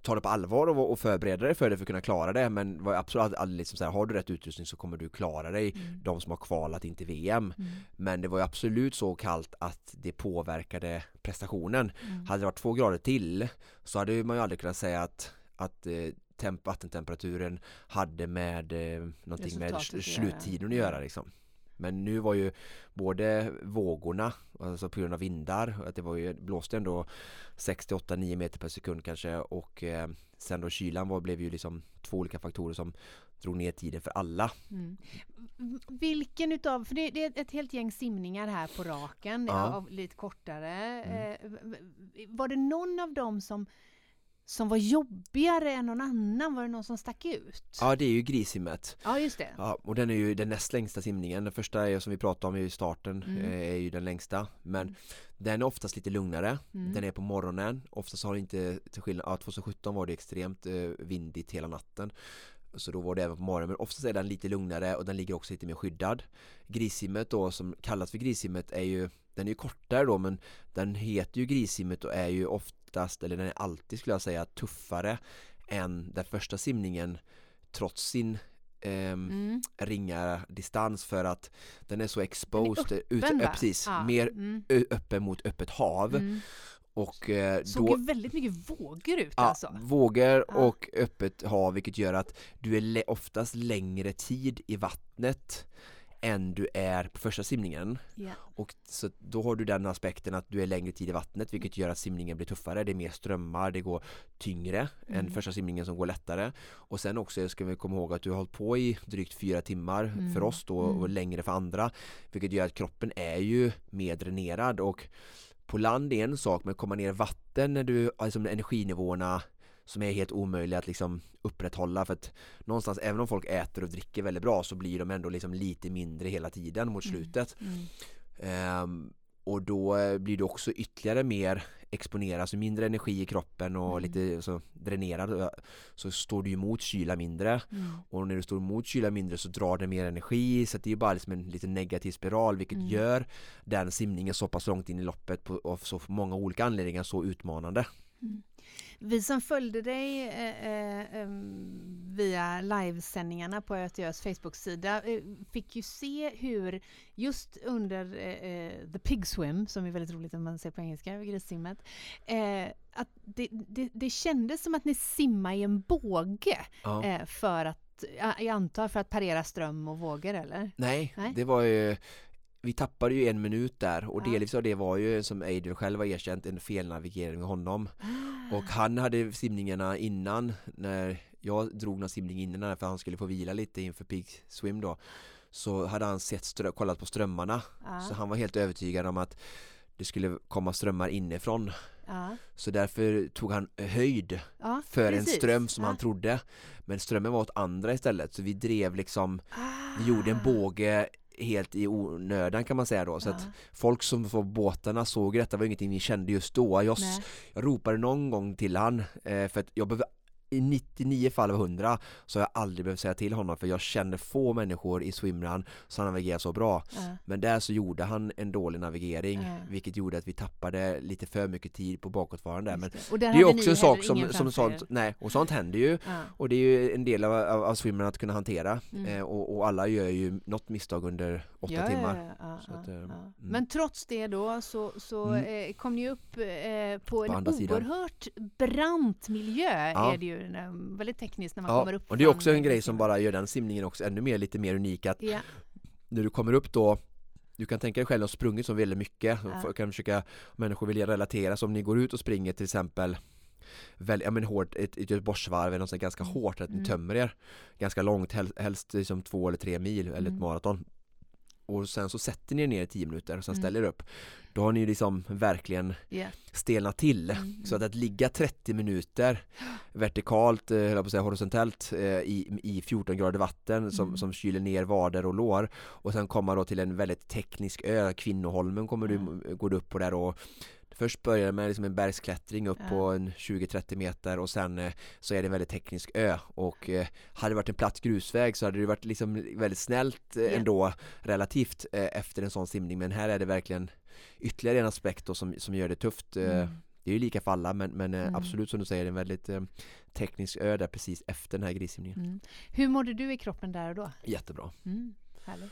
ta det på allvar och, och förbereda dig för det för att kunna klara det men var absolut aldrig liksom så här, har du rätt utrustning så kommer du klara dig Mm. de som har kvalat in till VM Mm. men det var ju absolut så kallt att det påverkade prestationen Mm. hade det varit två grader till så hade man ju aldrig kunnat säga att, att eh, temp, vattentemperaturen hade med eh, någonting med sluttiden att göra liksom. Men nu var ju både vågorna, alltså på grund av vindar, att det var ju, blåste ändå 68-9 meter per sekund kanske och eh, sen då kylan var, blev ju liksom två olika faktorer som drog ner tiden för alla. Mm. Vilken utav, för det, det är ett helt gäng simningar här på raken, Ja. av lite kortare. Mm. Eh, var det någon av dem som, som var jobbigare än någon annan? Var det någon som stack ut? Ja det är ju grissimmet. Ja, just det. Ja, och den är ju den näst längsta simningen. Den första är som vi pratade om i starten, Mm. eh, är ju den längsta. Men den är oftast lite lugnare. Mm. Den är på morgonen. Oftast har det inte, till skillnad, ja, 2017 var det extremt eh, vindigt hela natten. Så då var det även på morgonen. Men oftast är den lite lugnare och den ligger också lite mer skyddad. Grissimmet då som kallas för grissimmet är ju, den är ju kortare då men den heter ju grissimmet och är ju oftast, eller den är alltid skulle jag säga, tuffare än den första simningen trots sin ehm, Mm. ringa distans för att den är så exposed, ut, öppen, ö, va? precis, Ja, mer mm. ö, öppen mot öppet hav Mm. och eh, Såg då ju väldigt mycket vågor ut Ja, alltså. vågor Ja. och öppet hav vilket gör att du är oftast längre tid i vattnet än du är på första simningen Ja. och så då har du den aspekten att du är längre tid i vattnet vilket gör att simningen blir tuffare, det är mer strömmar, det går tyngre än Mm. första simningen som går lättare och sen också ska vi komma ihåg att du har hållit på i drygt fyra timmar Mm. för oss då och Mm. längre för andra vilket gör att kroppen är ju mer dränerad och på land är en sak men komma ner i vatten när du, alltså energinivåerna som är helt omöjliga att liksom upprätthålla för att någonstans även om folk äter och dricker väldigt bra så blir de ändå liksom lite mindre hela tiden mot Mm. slutet Mm. Ehm, och då eh, blir du också ytterligare mer exponerad, alltså mindre energi i kroppen och Mm. lite så dränerad eh, så står du emot kyla mindre Mm. och när du står emot kyla mindre så drar det mer energi så det är bara liksom en lite negativ spiral vilket Mm. gör den simningen så pass långt in i loppet på, av så många olika anledningar så utmanande. Vi som följde dig eh, eh, via livesändningarna på ÖTÖs Facebook-sida eh, fick ju se hur just under eh, eh, The Pig Swim, som är väldigt roligt om man ser på engelska, grissimmet, eh, att det, det, det kändes som att ni simmar i en båge Ja. för att, ja, jag antar för att parera ström och vågor eller? Nej, Nej. det var ju vi tappade ju en minut där och Ja. delvis av det var ju som Adrian själv har erkänt en felnavigering med honom Ah. och han hade simningarna innan när jag drog några simning innan för han skulle få vila lite inför Peak Swim då så hade han sett kollat på strömmarna Ja. så han var helt övertygad om att det skulle komma strömmar inifrån Ja. så därför tog han höjd Ja, för precis. en ström som Ja. han trodde Men strömmen var åt andra istället så vi drev liksom Vi gjorde Ah. en båge helt i onödan kan man säga då. Så att folk som var på båtarna såg detta var ingenting vi kände just då. Jag, Nej. jag ropade någon gång till han eh, för att jag behöver i 99 fall av 100 så har jag aldrig behövt säga till honom för jag känner få människor i swimrun som navigerar så bra Ja. men där så gjorde han en dålig navigering Ja. vilket gjorde att vi tappade lite för mycket tid på bakåtvarande där. men det. Är också en sak som, som sånt, nej och sånt händer ju Ja. och det är ju en del av, av, av swimrun att kunna hantera Mm. eh, och, och alla gör ju något misstag under åtta Ja, timmar ja, ja, att, eh, mm. Men trots det då så, så Mm. eh, kom ni upp eh, på en andra sidan. oerhört brant miljö är det ju, när- väldigt tekniskt när man Ja, kommer upp och det är också en grej som bara gör den simningen också ännu mer, lite mer unik att Ja. när du kommer upp då du kan tänka dig själv att sprungit så väldigt mycket, Ja. kan försöka, människor vill relatera, så om ni går ut och springer till exempel väl, ja men hårt, ett, ett Göteborgsvarv eller något ganska hårt, att ni Mm. tömmer er ganska långt, hel, helst liksom två eller tre mil eller Mm. ett maraton och sen så sätter ni er ner i tio minuter och sen Mm. ställer er upp då har ni liksom verkligen Ja. stelnat till Mm, så att, att ligga 30 minuter vertikalt, eh, höll jag på att säga horisontellt eh, i, i 14 grader vatten som, Mm. som kyler ner vader och lår och sen komma då till en väldigt teknisk ö, Kvinnoholmen kommer du, går du upp på där och Först börjar det med liksom en bergsklättring upp Ja. på en 20-30 meter och sen eh, så är det en väldigt teknisk ö och eh, hade det varit en platt grusväg så hade det varit liksom väldigt snällt eh, Ja. ändå relativt eh, efter en sån simning men här är det verkligen ytterligare en aspekt då som, som gör det tufft Mm. Det är ju lika för alla men, men Mm. absolut som du säger en väldigt teknisk ö där precis efter den här grissimningen Mm. Hur mådde du i kroppen där och då? Jättebra Mm, härligt.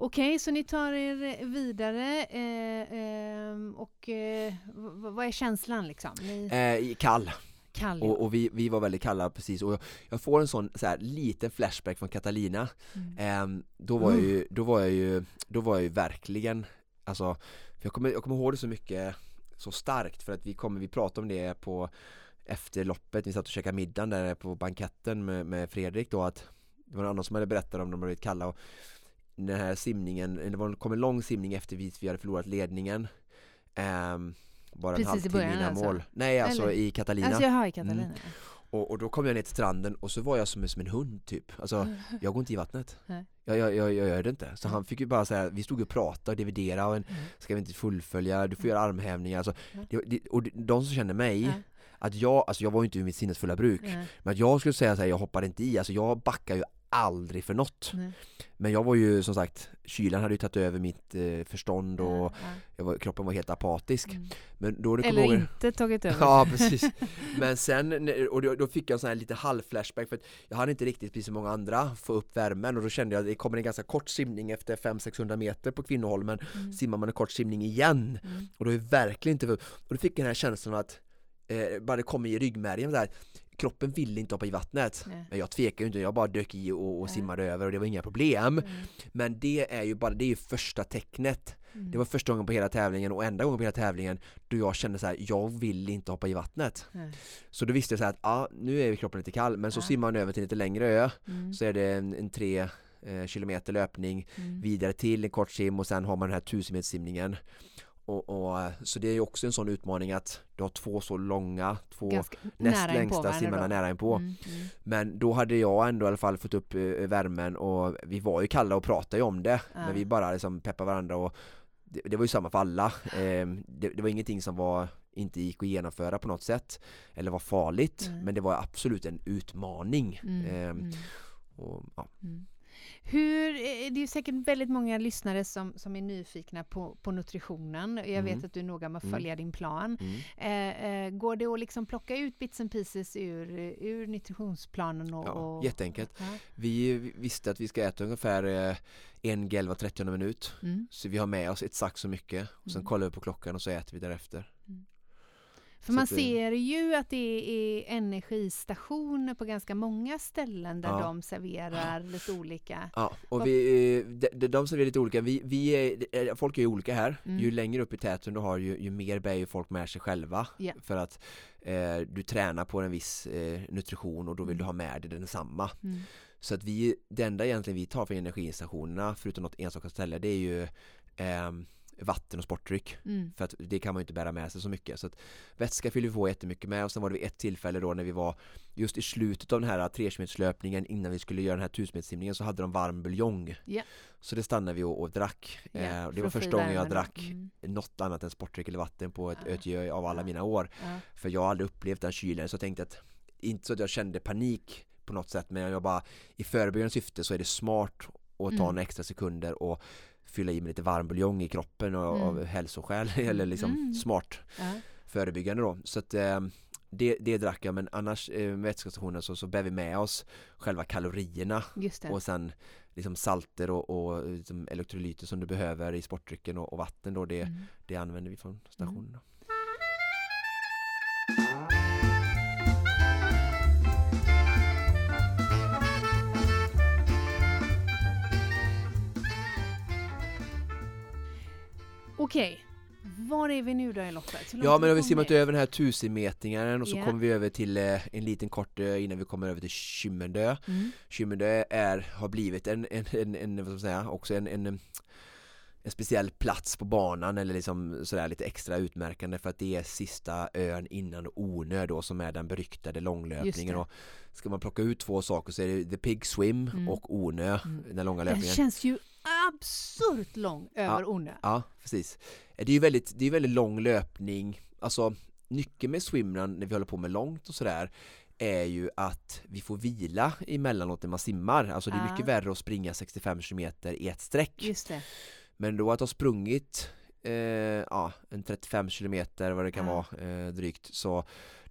Okej, så ni tar er vidare eh, ehm, och eh, vad är känslan liksom? Ni, eh, Kall kall, ja. och, och vi, vi var väldigt kalla precis och jag, jag får en sån så här, liten flashback från Catalina Mm. Ehm, då var jag ju, då var jag ju, då var jag ju verkligen Alltså, jag kommer, jag kommer ihåg det så mycket så starkt för att vi kommer, vi pratade om det på efter loppet, vi satt och käkade middagen där på banketten med, med Fredrik då att det var någon annan som hade berättat om de hade blivit kalla och den här simningen, det var, kom en lång simning efter vi, vi hade förlorat ledningen Ehm, bara en Precis i halvtimme innan alltså? mål Nej alltså Eller? i Catalina Alltså jaha, i Catalina. Mm. och, och då kom jag ner till stranden och så var jag som, som en hund typ Alltså, [laughs] jag går inte i vattnet jag, jag, jag, jag gör det inte. Så han fick ju bara säga, vi stod och pratade och dividerade och en, Mm. ska vi inte fullfölja, du får göra armhävningar alltså, Ja. det, det, Och de som känner mig, Ja. att jag, alltså jag var ju inte i mitt sinnesfulla bruk Nej. Men att jag skulle säga så här, jag hoppade inte i, alltså jag backar ju aldrig för något Nej. Men jag var ju som sagt, kylan hade ju tagit över mitt eh, förstånd och Ja, var, kroppen var helt apatisk Mm. Men då Eller ihåg- inte tagit [laughs] över. Ja precis Men sen, och då, då fick jag en sån här lite halv flashback för att jag hade inte riktigt, precis som många andra, få upp värmen och då kände jag att det kommer en ganska kort simning efter 500-600 meter på Kvinnoholmen Mm. Simmar man en kort simning igen Mm. och då är verkligen inte, och då fick jag den här känslan att eh, bara det kom i ryggmärgen där Kroppen ville inte hoppa i vattnet Nej. Men jag tvekade ju inte, jag bara dök i och, och simmade över och det var inga problem Mm. Men det är ju bara, det är ju första tecknet Mm. Det var första gången på hela tävlingen och enda gången på hela tävlingen då jag kände så här: jag vill inte hoppa i vattnet Nej. Så då visste jag så här att ja, nu är kroppen lite kall men så simmar man över till lite längre ö Mm. Så är det en, en tre eh, kilometer löpning Mm. vidare till en kort sim och sen har man den här tusenmeterssimningen och, och, eh, Så det är ju också en sån utmaning att du har två så långa, två Ganska näst nära längsta simmarna nära inpå Mm, mm. Men då hade jag ändå i alla fall fått upp eh, värmen och vi var ju kalla och pratade om det Ja. Men vi bara liksom peppade varandra och det, det var ju samma för alla eh, det, det var ingenting som var inte gick att genomföra på något sätt eller var farligt Nej. men det var absolut en utmaning Mm, eh, mm. och, ja. Mm. Hur, eh, är ju säkert väldigt många lyssnare som, som är nyfikna på, på nutritionen. Jag Mm. vet att du är noga med att Mm. följa din plan. Mm. Eh, eh, går det att liksom plocka ut bits and pieces ur, ur nutritionsplanen? Och, Ja, och, jätteenkelt. Ja. Vi visste att vi ska äta ungefär eh, en gel var 30 minut. Mm. Så vi har med oss exakt så mycket. Och sen Mm. kollar vi på klockan och så äter vi därefter. För man det- ser ju att det är energistationer på ganska många ställen där Ja. de serverar lite olika. Ja, och vi, eh, de, de, serverar lite olika. Vi, vi är, eh, folk är ju olika här. Mm. Ju längre upp i täten du har ju, ju mer bär ju folk med sig själva. Ja. För att eh, du tränar på en viss eh, nutrition och då vill du ha med dig densamma. Mm. Så att vi, det enda egentligen vi tar från energistationerna, förutom något enstaka ställe, det är ju ehm, vatten och sportdryck. Mm. För att det kan man ju inte bära med sig så mycket. Så att vätska fyller vi på jättemycket med och sen var det vid ett tillfälle då när vi var just i slutet av den här 3 löpningen innan vi skulle göra den här 1000 så hade de varm buljong. Ja. Så det stannade vi och, och drack. Ja, eh, det var första gången jag drack Mm. något annat än sportdryck eller vatten på ett Ja. ötjö av alla mina år. Ja. För jag har aldrig upplevt den kylen så jag tänkte att inte så att jag kände panik på något sätt men jag bara i förebyggande syfte så är det smart att ta Mm. några extra sekunder och fylla i med lite varm buljong i kroppen och, Mm. av hälsoskäl [laughs] eller liksom Mm. smart Ja. förebyggande då så att eh, det, det drack jag men annars eh, med vätskestationen så, så bär vi med oss själva kalorierna och sen liksom salter och, och liksom elektrolyter som du behöver i sportdrycken och, och vatten då det, Mm. det använder vi från stationen. Okej, var är vi nu då i loppet? Ja men vi har vi simmat över den här tusenmetingen och så Ja. kommer vi över till eh, en liten kort innan vi kommer över till Kymmendö. Mm. Kymmendö är, har blivit en, en, en, en vad ska man säga, också en, en, en speciell plats på banan eller liksom sådär lite extra utmärkande för att det är sista ön innan Onö då som är den beryktade långlöpningen och ska man plocka ut två saker så är det The Pig Swim Mm. och Onö, Mm. den långa Den löpningen. känns ju absurt lång över Onö. Ja, precis. Det är ju väldigt, det är väldigt lång löpning. Alltså nyckeln med swimrun när vi håller på med långt och sådär är ju att vi får vila emellanåt när man simmar. Alltså det är Ja. mycket värre att springa 65 km i ett streck. Just det. Men då att ha sprungit eh, ja, en 35 km vad det kan Ja. vara eh, drygt så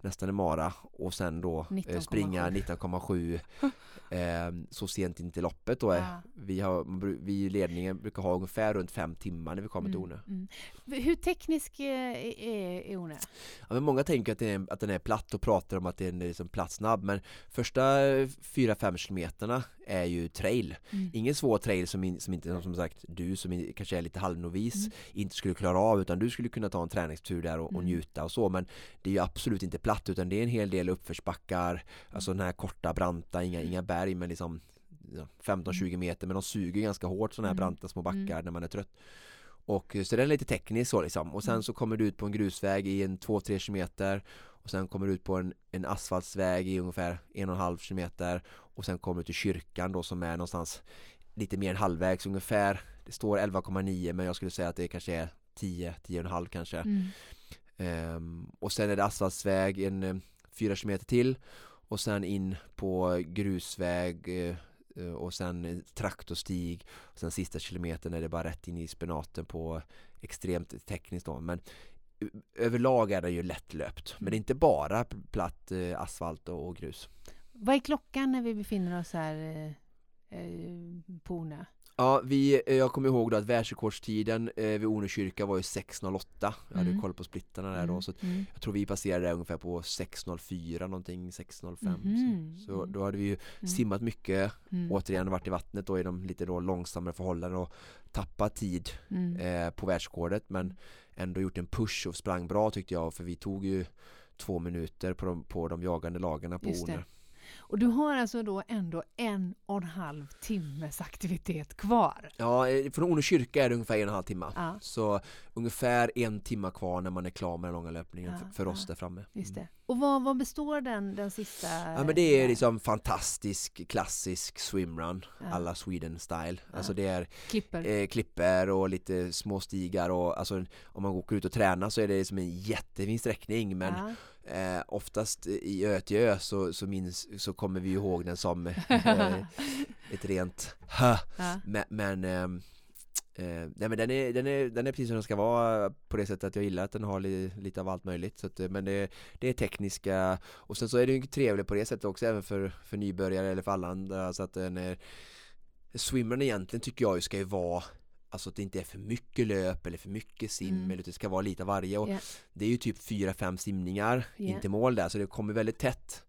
nästan en mara och sen då eh, 19,7. springa 19,7 [laughs] eh, så sent in till loppet då. är- Ja. Vi, har, vi i ledningen brukar ha ungefär runt fem timmar när vi kommer till Ornö. Mm. Hur teknisk eh, är, Ornö? Ja, men många tänker att, är, att den är platt och pratar om att den är liksom platt snabb men första 4-5 kilometerna är ju trail. Mm. Ingen svår trail som, in, som inte som sagt du som i- kanske är lite halvnovis Mm. inte skulle klara av utan du skulle kunna ta en träningstur där och, och Mm. njuta och så men det är ju absolut inte platt utan det är en hel del uppförsbackar alltså den här korta branta, inga, inga berg men liksom ja, 15-20 meter men de suger ganska hårt sådana här Mm. branta små backar Mm. när man är trött och så den är lite teknisk så liksom och sen Mm. så kommer du ut på en grusväg i en 2-3 kilometer och sen kommer du ut på en, en asfaltsväg i ungefär en och en halv kilometer. Och sen kommer du till kyrkan då som är någonstans lite mer än halvvägs ungefär. Det står 11,9 men jag skulle säga att det kanske är 10, 10,5 kanske. Mm. Ehm, och sen är det asfaltsväg en eh, fyra kilometer till. Och sen in på grusväg eh, eh, och sen eh, traktorstig. Och sen sista kilometern är det bara rätt in i spenaten på extremt tekniskt då. Men överlag är det ju lättlöpt men det är inte bara platt eh, asfalt och, grus Vad är klockan när vi befinner oss här eh, eh, på Ornö? Ja, vi, eh, jag kommer ihåg då att världsrekordstiden eh, vid Ornö kyrka var ju 6.08 Jag hade Mm. koll på splittarna där då Mm, så mm. Jag tror vi passerade ungefär på 6.04 någonting, 6.05 Mhm, så, så mm. då hade vi ju Mm. simmat mycket Mm. Återigen varit i vattnet då i de lite då långsammare förhållanden och tappat tid Mm. eh, på världsrekordet men ändå gjort en push och sprang bra tyckte jag för vi tog ju två minuter på de, på de jagande lagarna på det. Och du har alltså då ändå en och en halv timmes aktivitet kvar. Ja, eh, från Ornö kyrka är det ungefär en och en halv timme Ja. Så ungefär en timme kvar när man är klar med den långa löpningen Ja, för, oss ja. där framme Just det. Och vad, vad består den, den sista? Ja men det är liksom fantastisk klassisk swimrun Ja. alla Sweden style Ja. Alltså det är Klipper. eh, klipper och lite små stigar och alltså om man åker ut och tränar så är det som en jättefin sträckning men Ja. Eh, oftast i Ötjö så, så, minns, så kommer vi ihåg den som eh, [laughs] ett rent ha. Ja. Men, men ehm, Eh, nej men den är, den, är, den är precis som den ska vara på det sättet att jag gillar att den har li, lite av allt möjligt så att, eh, Men det, det är tekniska och sen så är det ju trevligt på det sättet också även för, för nybörjare eller för alla andra så att den är Swimrun egentligen tycker jag ju ska ju vara Alltså att det inte är för mycket löp eller för mycket sim Mm. eller att det ska vara lite av varje och Ja. Det är ju typ 4-5 simningar in till mål där så det kommer väldigt tätt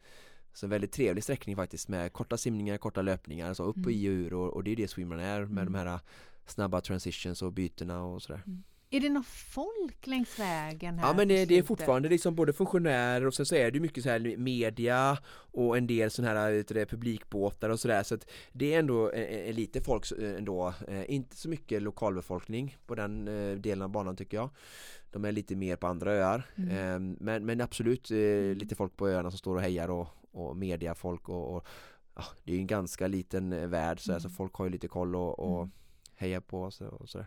Så en väldigt trevlig sträckning faktiskt med korta simningar, korta löpningar, så upp och Mm. i och ur och, och det är det swimrun är med Mm. de här snabba transitions och bytena och sådär Är det någon folk längs vägen här Ja men det, det är fortfarande liksom både funktionärer och sen så är det mycket så här media och en del sådana här det, publikbåtar och sådär. Så att det är ändå eh, eh, lite folk så- eh, ändå, eh, inte så mycket lokalbefolkning på den eh, delen av banan tycker jag. De är lite mer på andra öar. Mm. eh, men, men absolut eh, lite folk på öarna som står och hejar och, och mediafolk och, och ja, det är ju en ganska liten eh, värld så, här, så Mm. folk har ju lite koll och, och Mm. hejar på och sådär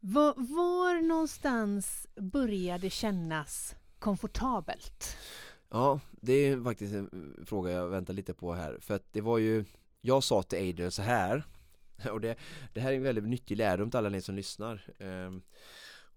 var, var någonstans började det kännas komfortabelt? Ja, det är faktiskt en fråga jag väntar lite på här för att det var ju Jag sa till Adrian så här [laughs] och det, det här är en väldigt nyttig lärdom till alla ni som lyssnar ehm,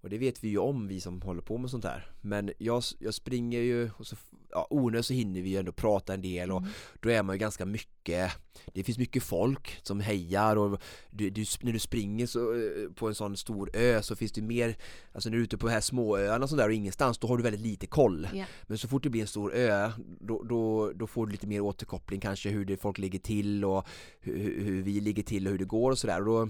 och det vet vi ju om vi som håller på med sånt här. Men jag, jag springer ju och så ja, onödigt så hinner vi ju ändå prata en del och då är man ju ganska mycket Det finns mycket folk som hejar och du, du, när du springer så, eh, på en sån stor ö så finns det mer Alltså när du är ute på de här småöarna och sådär och ingenstans då har du väldigt lite koll. Ja. Men så fort det blir en stor ö då, då, då får du lite mer återkoppling kanske hur det folk ligger till och hur, hur hur vi ligger till och hur det går och sådär. Och då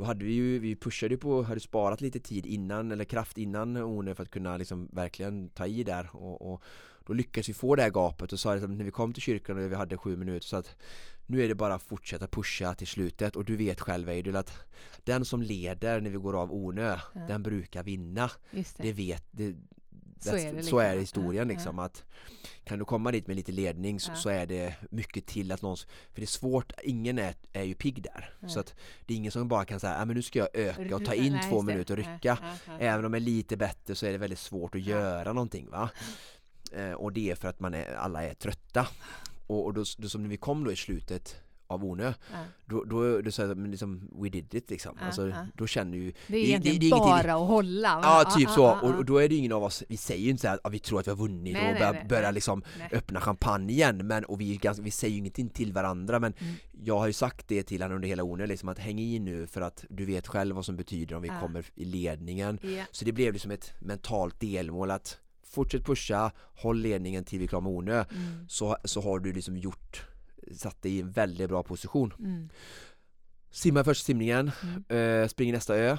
då hade vi ju, vi pushade ju på, hade sparat lite tid innan eller kraft innan One för att kunna liksom verkligen ta i där och, och då lyckades vi få det här gapet och sa liksom, när vi kom till kyrkan och vi hade sju minuter så att nu är det bara att fortsätta pusha till slutet och du vet själv Eidul att den som leder när vi går av Onö, Ja. den brukar vinna. Det. Det vet, det, Så är det så är liksom. det historien Ja, liksom att kan du komma dit med lite ledning så, så är det mycket till att någon, för det är svårt, ingen är, är ju pigg där. Så att det är ingen som bara kan säga, ah, men nu ska jag öka och ta in Nej, två det. minuter och rycka. Även om jag är lite bättre så är det väldigt svårt att göra någonting va. Eh, och det är för att man är, alla är trötta. Och, och då, då som när vi kom då i slutet av Onö, Ja. då, då, då jag men liksom we did it liksom. Ja, alltså, ja. Då känner ju Det är egentligen det är ingenting- bara att hålla. va? Ja, typ Ah, så. ah, Och, ah. och då är det ingen av oss, vi säger ju inte så här att vi tror att vi har vunnit Nej, och börjar, nej, börjar liksom Nej. öppna champagne igen. Men, och vi, är ganska, vi säger ju ingenting till varandra men Mm. jag har ju sagt det till honom under hela One liksom att häng i nu för att du vet själv vad som betyder om vi kommer i ledningen. Så det blev liksom ett mentalt delmål att fortsätt pusha, håll ledningen till vi är klara med Onö. Mm. Så, så har du liksom gjort, satt i en väldigt bra position. Mm. Simmar första simningen, Mm. eh, springer nästa ö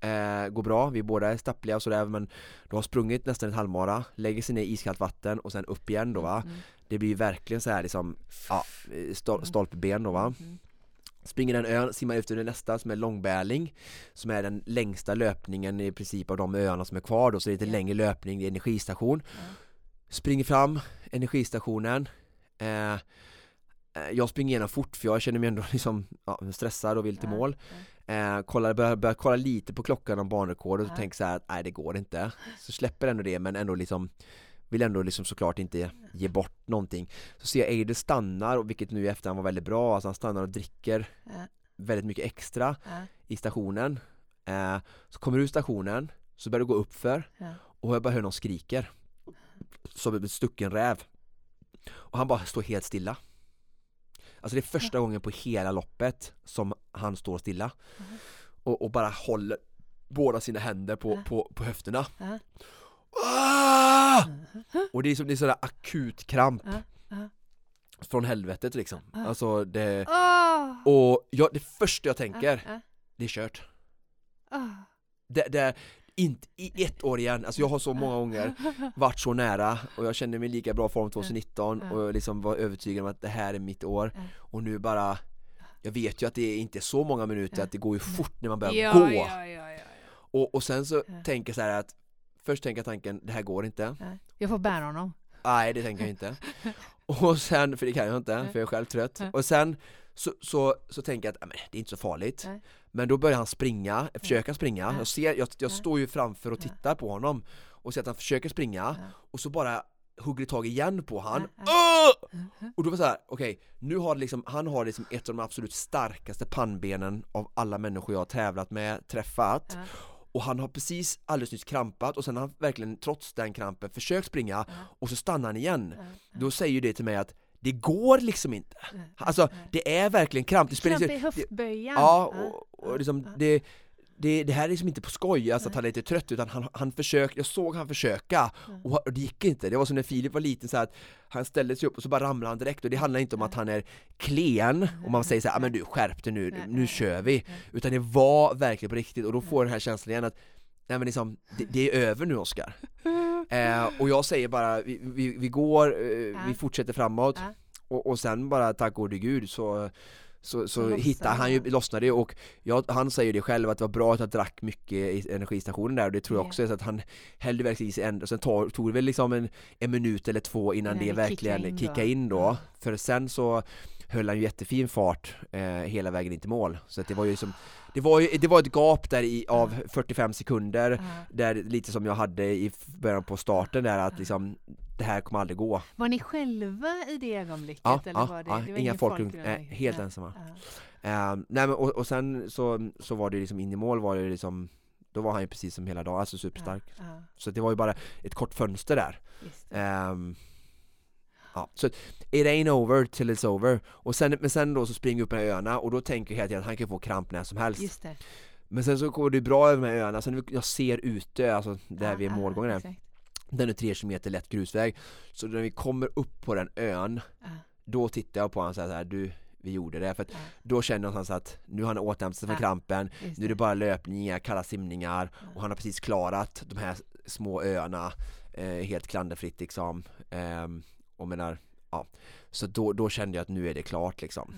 eh, Går bra, vi båda är stappliga och sådär men Du har sprungit nästan ett halvmara, lägger sig ner i iskallt vatten och sen upp igen då va Mm. Det blir verkligen så här liksom ja, stol, stolpben då va Mm. Springer den ön, simmar efter det nästa som är Långbärling Som är den längsta löpningen i princip av de öarna som är kvar då så det är lite längre löpning, det är energistation Springer fram, energistationen eh, Jag springer igenom fort för jag känner mig ändå [laughs] liksom ja, stressad och vill till mål. eh, kollar, börjar, börjar kolla lite på klockan om banrekordet och tänker så här att nej det går inte. Så släpper ändå det men ändå liksom Vill ändå liksom såklart inte ge bort någonting. Så ser jag Eider stannar, och vilket nu i efterhand var väldigt bra, alltså han stannar och dricker väldigt mycket extra i stationen. Eh, Så kommer du ur stationen, så börjar det gå upp för Ja. och jag bara hör någon skriker. Som en stucken räv. Och han bara står helt stilla Alltså det är första gången på hela loppet som han står stilla och, och bara håller båda sina händer på, på, på höfterna. Ah! Och det är som det är sådär akut kramp. Från helvetet liksom. Alltså det Ah! Och jag, det första jag tänker. Det är kört Ah. det, det, inte i ett år igen, alltså jag har så många gånger varit så nära och jag kände mig i lika bra form 2019 Ja. och jag liksom var övertygad om att det här är mitt år. Och nu bara Jag vet ju att det är inte så många minuter, att det går ju fort när man börjar Ja, gå. ja, ja. Och, och sen så tänker jag så här att Först tänker jag tanken, det här går inte. Ja. Jag får bära honom. Nej det tänker jag inte. [laughs] Och sen, för det kan jag inte, för jag är själv trött. Och sen så, så, så tänker jag att "Ja, men, det är inte så farligt. Men då börjar han springa, försöka springa Ja. Jag ser, jag, jag Ja. står ju framför och tittar på honom Och ser att han försöker springa Och så bara hugger tag igen på han. Åh! Och då var det så här, okej, nu har liksom, han har liksom ett av de absolut starkaste pannbenen av alla människor jag har tävlat med, träffat. Och han har precis alldeles nyss krampat och sen har han verkligen trots den krampen försökt springa och så stannar han igen. Då säger ju det till mig att det går liksom inte. Alltså det är verkligen kramp. Det spelar Kramp i höftböjan. Ja, och, och liksom det, det, det här är liksom inte på skoj, alltså att han är lite trött utan han, han försökte, jag såg han försöka. Och, och det gick inte. Det var som när Filip var liten så att han ställde sig upp och så bara ramlade han direkt. Och det handlar inte om att han är klen och man säger så här, "Ah, men du skärp dig nu, nu kör vi. Utan det var verkligen på riktigt. Och då får den här känslan igen att Nej men liksom, det, det är över nu Oskar. [laughs] Eh, och jag säger bara, vi, vi, vi går, eh, vi fortsätter framåt Ja. och, och sen bara tack gode gud så så, så hittar han ju, lossnade det och jag, han säger det själv att det var bra att jag drack mycket i energistationen där och det tror jag Ja. också är så att han hällde verkligen i sig en, och sen tar, tog det väl liksom en, en minut eller två innan Innan det kickade verkligen in då. kickade in då för sen så höll han ju jättefin fart eh, hela vägen in till mål så att det var ju som det var ju, det var ett gap där i, av 45 sekunder där lite som jag hade i början på starten där att liksom det här kommer aldrig gå Var ni själva i det ögonblicket? Ja, eller ja, var det, ja det var inga folk, omkring? nej, helt Nej. ensamma. Ja. Ehm, nej men och, och sen så, så var det liksom in i mål var det liksom Då var han ju precis som hela dagen, alltså superstark ja. Så det var ju bara ett kort fönster där. Ehm, Ja, så it ain't over till it's over. Och sen, men sen då så springer vi upp med öarna och då tänker jag hela tiden att han kan få kramp när som helst. Just det. Men sen så går det bra över med öarna, sen jag ser ute, alltså där Ja, vi är ja, målgången. exakt. Den är tre kilometer lätt grusväg. Så när vi kommer upp på den ön Då tittar jag på honom så här, du vi gjorde det. För att då känner jag någonstans att nu har han återhämtat sig från Ja, krampen. Nu är det bara löpningar, kalla simningar och han har precis klarat de här små öarna eh, helt klanderfritt liksom. Ehm, och menar, ja. Så då, då kände jag att nu är det klart liksom.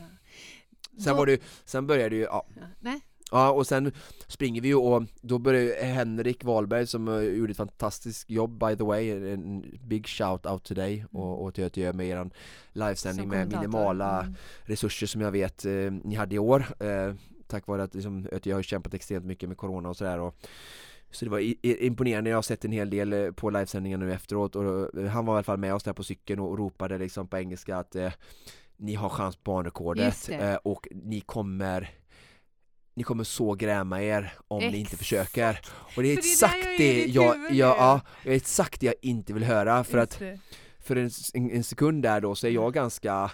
Sen Då- var det sen började ju, ja. Nej. Ja och sen springer vi ju och då började ju Henrik Wahlberg som eh, gjorde ett fantastiskt jobb by the way, en big shout out till dig och, och till att göra med eran livesändning med minimala mm. resurser som jag vet eh, ni hade i år eh, Tack vare att liksom, jag har kämpat extremt mycket med Corona och sådär och så det var imponerande, jag har sett en hel del eh, på livesändningar nu efteråt och eh, han var i alla fall med oss där på cykeln och ropade liksom på engelska att eh, Ni har chans på banrekordet det. eh, och ni kommer ni kommer så gräma er om ni inte Exakt. försöker Och det är det exakt jag det ditt jag, jag, nu. ja, det exakt det jag inte vill höra för Just att det. För en, en, en sekund där då så är jag ganska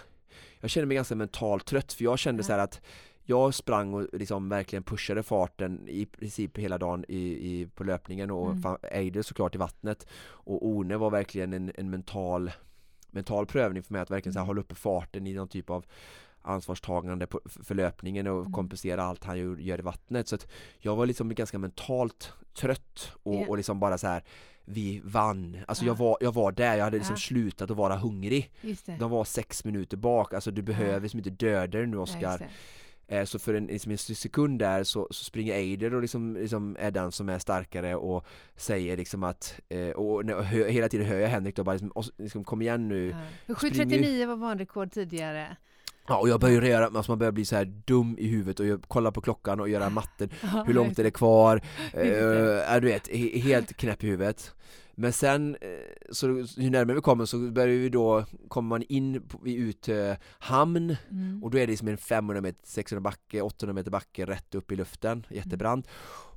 Jag känner mig ganska mentalt trött för jag kände så här att jag sprang och liksom verkligen pushade farten i princip hela dagen i, i, på löpningen och Mm. mm. Eider såklart i vattnet och One var verkligen en, en mental mental prövning för mig att verkligen så här, hålla uppe farten i någon typ av ansvarstagande på, för löpningen och Mm. kompensera allt han gör i vattnet så att jag var liksom ganska mentalt trött och, Ja. och liksom bara så här vi vann, alltså Ja. jag, var, jag var där, jag hade liksom Ja. slutat att vara hungrig. De var sex minuter bak, alltså du behöver liksom inte döda dig nu Ja, Oskar. Eh, Så för en, liksom en sekund där så, så springer Eider och liksom, liksom är den som är starkare och säger liksom att eh, och, och hela tiden hör jag Henrik då bara liksom, "Os- liksom kom igen nu Ja. För Spring 7.39 var banrekord tidigare. Ja och jag börjar göra, alltså man börjar bli så här dum i huvudet och jag kollar på klockan och göra matten [laughs] Hur långt är det kvar? [laughs] Ja, du vet, he, helt knäpp i huvudet Men sen, eh, så ju närmare vi kommer så börjar vi då, kommer man in på, vid Utö hamn. Mm. och då är det som en 500 meter, 600 backe, 800 meter backe rätt upp i luften, Mm. jättebrant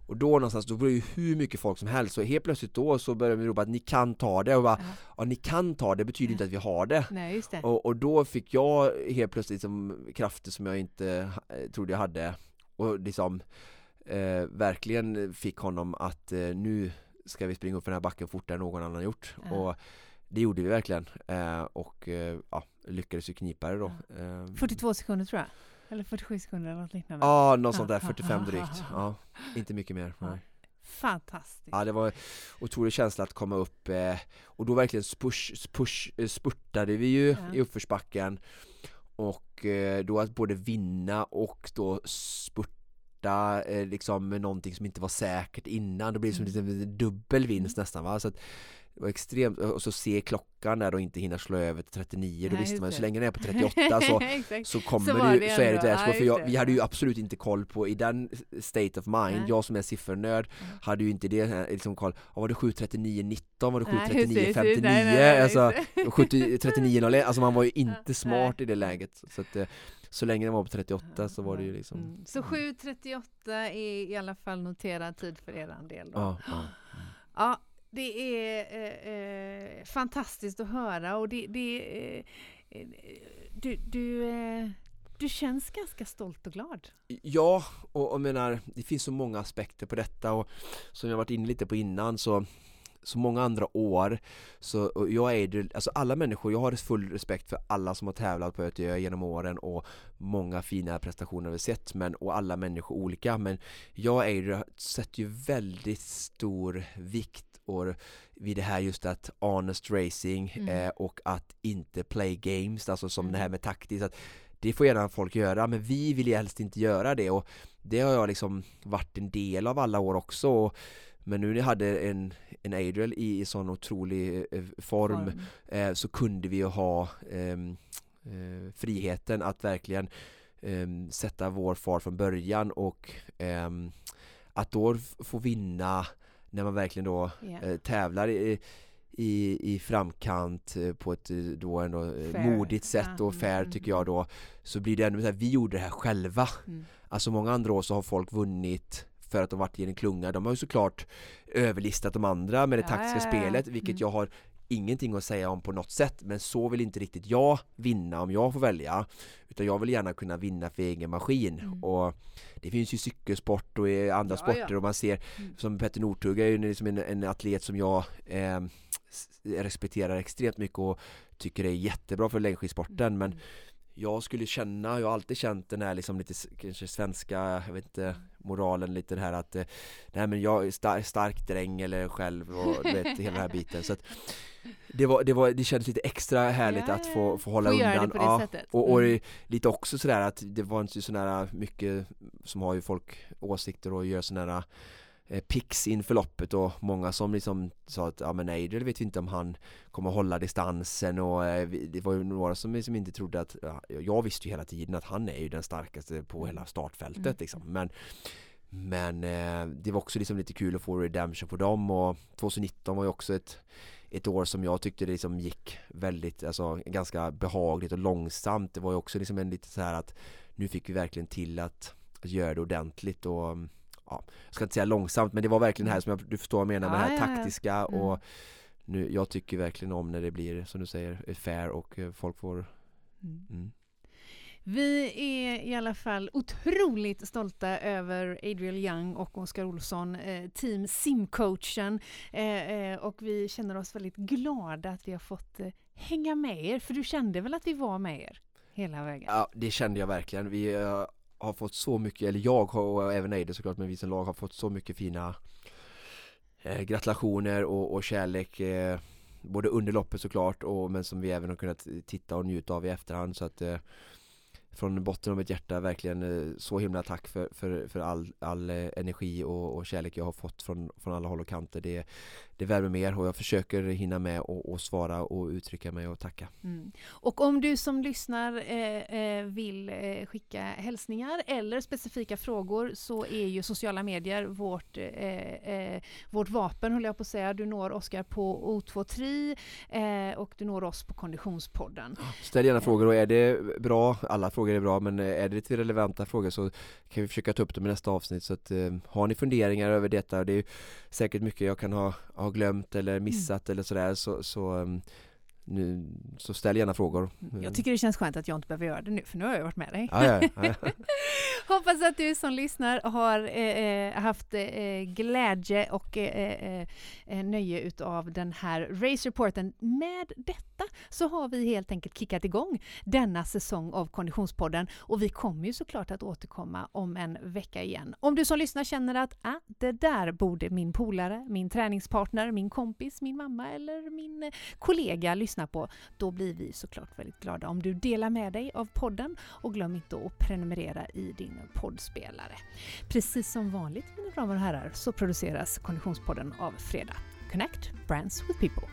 och då någonstans, då blir det ju hur mycket folk som helst, så helt plötsligt då så börjar vi ropa att ni kan ta det. Och bara, ja. Ni kan ta det betyder inte att vi har det. Nej, det. och, och då fick jag helt plötsligt som krafter som jag inte eh, trodde jag hade. Och liksom eh, verkligen fick honom att eh, nu ska vi springa upp för den här backen fortare än någon annan gjort Ja. och det gjorde vi verkligen eh, och eh, ja, lyckades ju knipa det då eh, 42 sekunder tror jag. Eller 47 sekunder eller något liknande. Ja, något sånt där, Ja, 45 ja, drygt. ja, inte mycket mer. Nej. Fantastiskt. Ja, det var otrolig känsla att komma upp eh, och då verkligen spush, push, eh, spurtade vi ju Ja. i uppförsbacken och eh, då att både vinna och då spurta starta eh, liksom med någonting som inte var säkert innan. Då blir det som Mm. lite dubbel vinst nästan va. Så att det var extremt, och så se klockan där och inte hinna slå över till 39, då Nej, visste man det. så länge den är på [laughs] 38 [laughs] så, så kommer Så det, det ju- så är det ett Ja, världsrekord. för jag, vi hade ju absolut inte koll på, i den state of mind, Nej. jag som är siffernörd hade ju inte det här, liksom koll, ja, var det 7.39.19, var det Nej, just det, just det. 7.39.59, Nej, nej, nej, alltså just 70 39 alltså man var ju [laughs] inte smart i det läget. Så, att, eh, så länge den var på 38 så var det ju liksom Mm. Så 7.38 är i alla fall noterad tid för er del då. Ja, ja. Ja, det är eh, eh, fantastiskt att höra och det, det eh, du, du, eh, du känns ganska stolt och glad. Ja, och jag menar, det finns så många aspekter på detta och som jag varit inne lite på innan så så många andra år så jag är ju- alltså alla människor, jag har full respekt för alla som har tävlat på ÖTÖ genom åren och många fina prestationer vi sett men och alla människor olika men jag är ju, sätter ju väldigt stor vikt och vid det här just att honest racing Mm. eh, och att inte play games, alltså som det här med taktiskt att det får gärna folk göra men vi vill ju helst inte göra det och det har jag liksom varit en del av alla år också och, men nu när jag hade en, en Adriel i, i sån otrolig eh, form, Form. Eh, så kunde vi ju ha ehm, eh, friheten att verkligen ehm, sätta vår far från början och ehm, att då få vinna när man verkligen då eh, tävlar i, i, i framkant eh, på ett eh, då ändå eh, Fair. modigt sätt och fair mm, tycker jag då så blir det ändå så här, vi gjorde det här själva Mm. Alltså många andra år så har folk vunnit för att de varit i en klunga. De har ju såklart överlistat de andra med det taktiska spelet, vilket Mm. jag har ingenting att säga om på något sätt. Men så vill inte riktigt jag vinna om jag får välja. Utan jag vill gärna kunna vinna för egen maskin. Mm. Och det finns ju cykelsport och andra Ja, sporter ja. och man ser Mm. som Petter Northug är ju liksom en, en atlet som jag eh, respekterar extremt mycket och tycker är jättebra för längdskidsporten. Mm. Men jag skulle känna, jag har alltid känt den här liksom lite kanske svenska, jag vet inte, moralen lite det här att eh, Nej men jag är star stark dräng eller själv och du vet [laughs] hela den här biten så att det, var, det, var, det kändes lite extra härligt Ja, att få, få hålla Få undan ja, sättet. och, och Mm. lite också sådär att det var inte sådär mycket som har ju folk åsikter och gör sådana eh, picks inför loppet och många som liksom sa att ja men Adriel vet vi inte om han kommer hålla distansen och eh, det var ju några som liksom inte trodde att ja, jag visste ju hela tiden att han är ju den starkaste på hela startfältet Mm. liksom men men eh, det var också liksom lite kul att få redemption på dem och 2019 var ju också ett ett år som jag tyckte det liksom gick väldigt, alltså ganska behagligt och långsamt. Det var ju också liksom en lite så här att nu fick vi verkligen till att, att göra det ordentligt och ja, jag ska inte säga långsamt men det var verkligen det här som jag, du förstår vad jag menar med Ja, det här ja, ja. taktiska Mm. och nu, jag tycker verkligen om när det blir som du säger fair och eh, folk får Mm. mm. Vi är i alla fall otroligt stolta över Adriel Young och Oskar Olsson, eh, team simcoachen. Eh, eh, och vi känner oss väldigt glada att vi har fått eh, hänga med er, för du kände väl att vi var med er hela vägen? Ja, det kände jag verkligen. Vi eh, har fått så mycket, eller jag har, och även Eide såklart, men vi som lag har fått så mycket fina eh, gratulationer och, och kärlek eh, både under loppet såklart, och, men som vi även har kunnat titta och njuta av i efterhand så att eh, från botten av mitt hjärta verkligen eh, så himla tack för, för, för all, all eh, energi och, och kärlek jag har fått från, från alla håll och kanter. Det, det värmer mer och jag försöker hinna med och, och svara och uttrycka mig och tacka. Mm. Och om du som lyssnar eh, eh, vill eh, skicka hälsningar eller specifika frågor så är ju sociala medier vårt, eh, eh, vårt vapen, håller jag på att säga. Du når Oskar på O23 eh, och du når oss på Konditionspodden. Ställ gärna frågor och är det bra, alla frågor är bra men är det lite relevanta frågor så kan vi försöka ta upp dem i nästa avsnitt så att har ni funderingar över detta, det är säkert mycket jag kan ha, ha glömt eller missat eller sådär så, så, um, nu, så ställ gärna frågor. Jag tycker det känns skönt att jag inte behöver göra det nu, för nu har jag varit med dig. Ja, ja, ja. [laughs] Hoppas att du som lyssnar har eh, eh, haft eh, glädje och eh, eh, nöje utav den här Race Reporten. Med detta så har vi helt enkelt kickat igång denna säsong av Konditionspodden och vi kommer ju såklart att återkomma om en vecka igen. Om du som lyssnar känner att ah, det där borde min polare, min träningspartner, min kompis, min mamma eller min eh, kollega lyssna lyssnar på, då blir vi såklart väldigt glada om du delar med dig av podden och glöm inte att prenumerera i din poddspelare. Precis som vanligt, mina damer och herrar, så produceras Konditionspodden av Fredag. Connect Brands with People.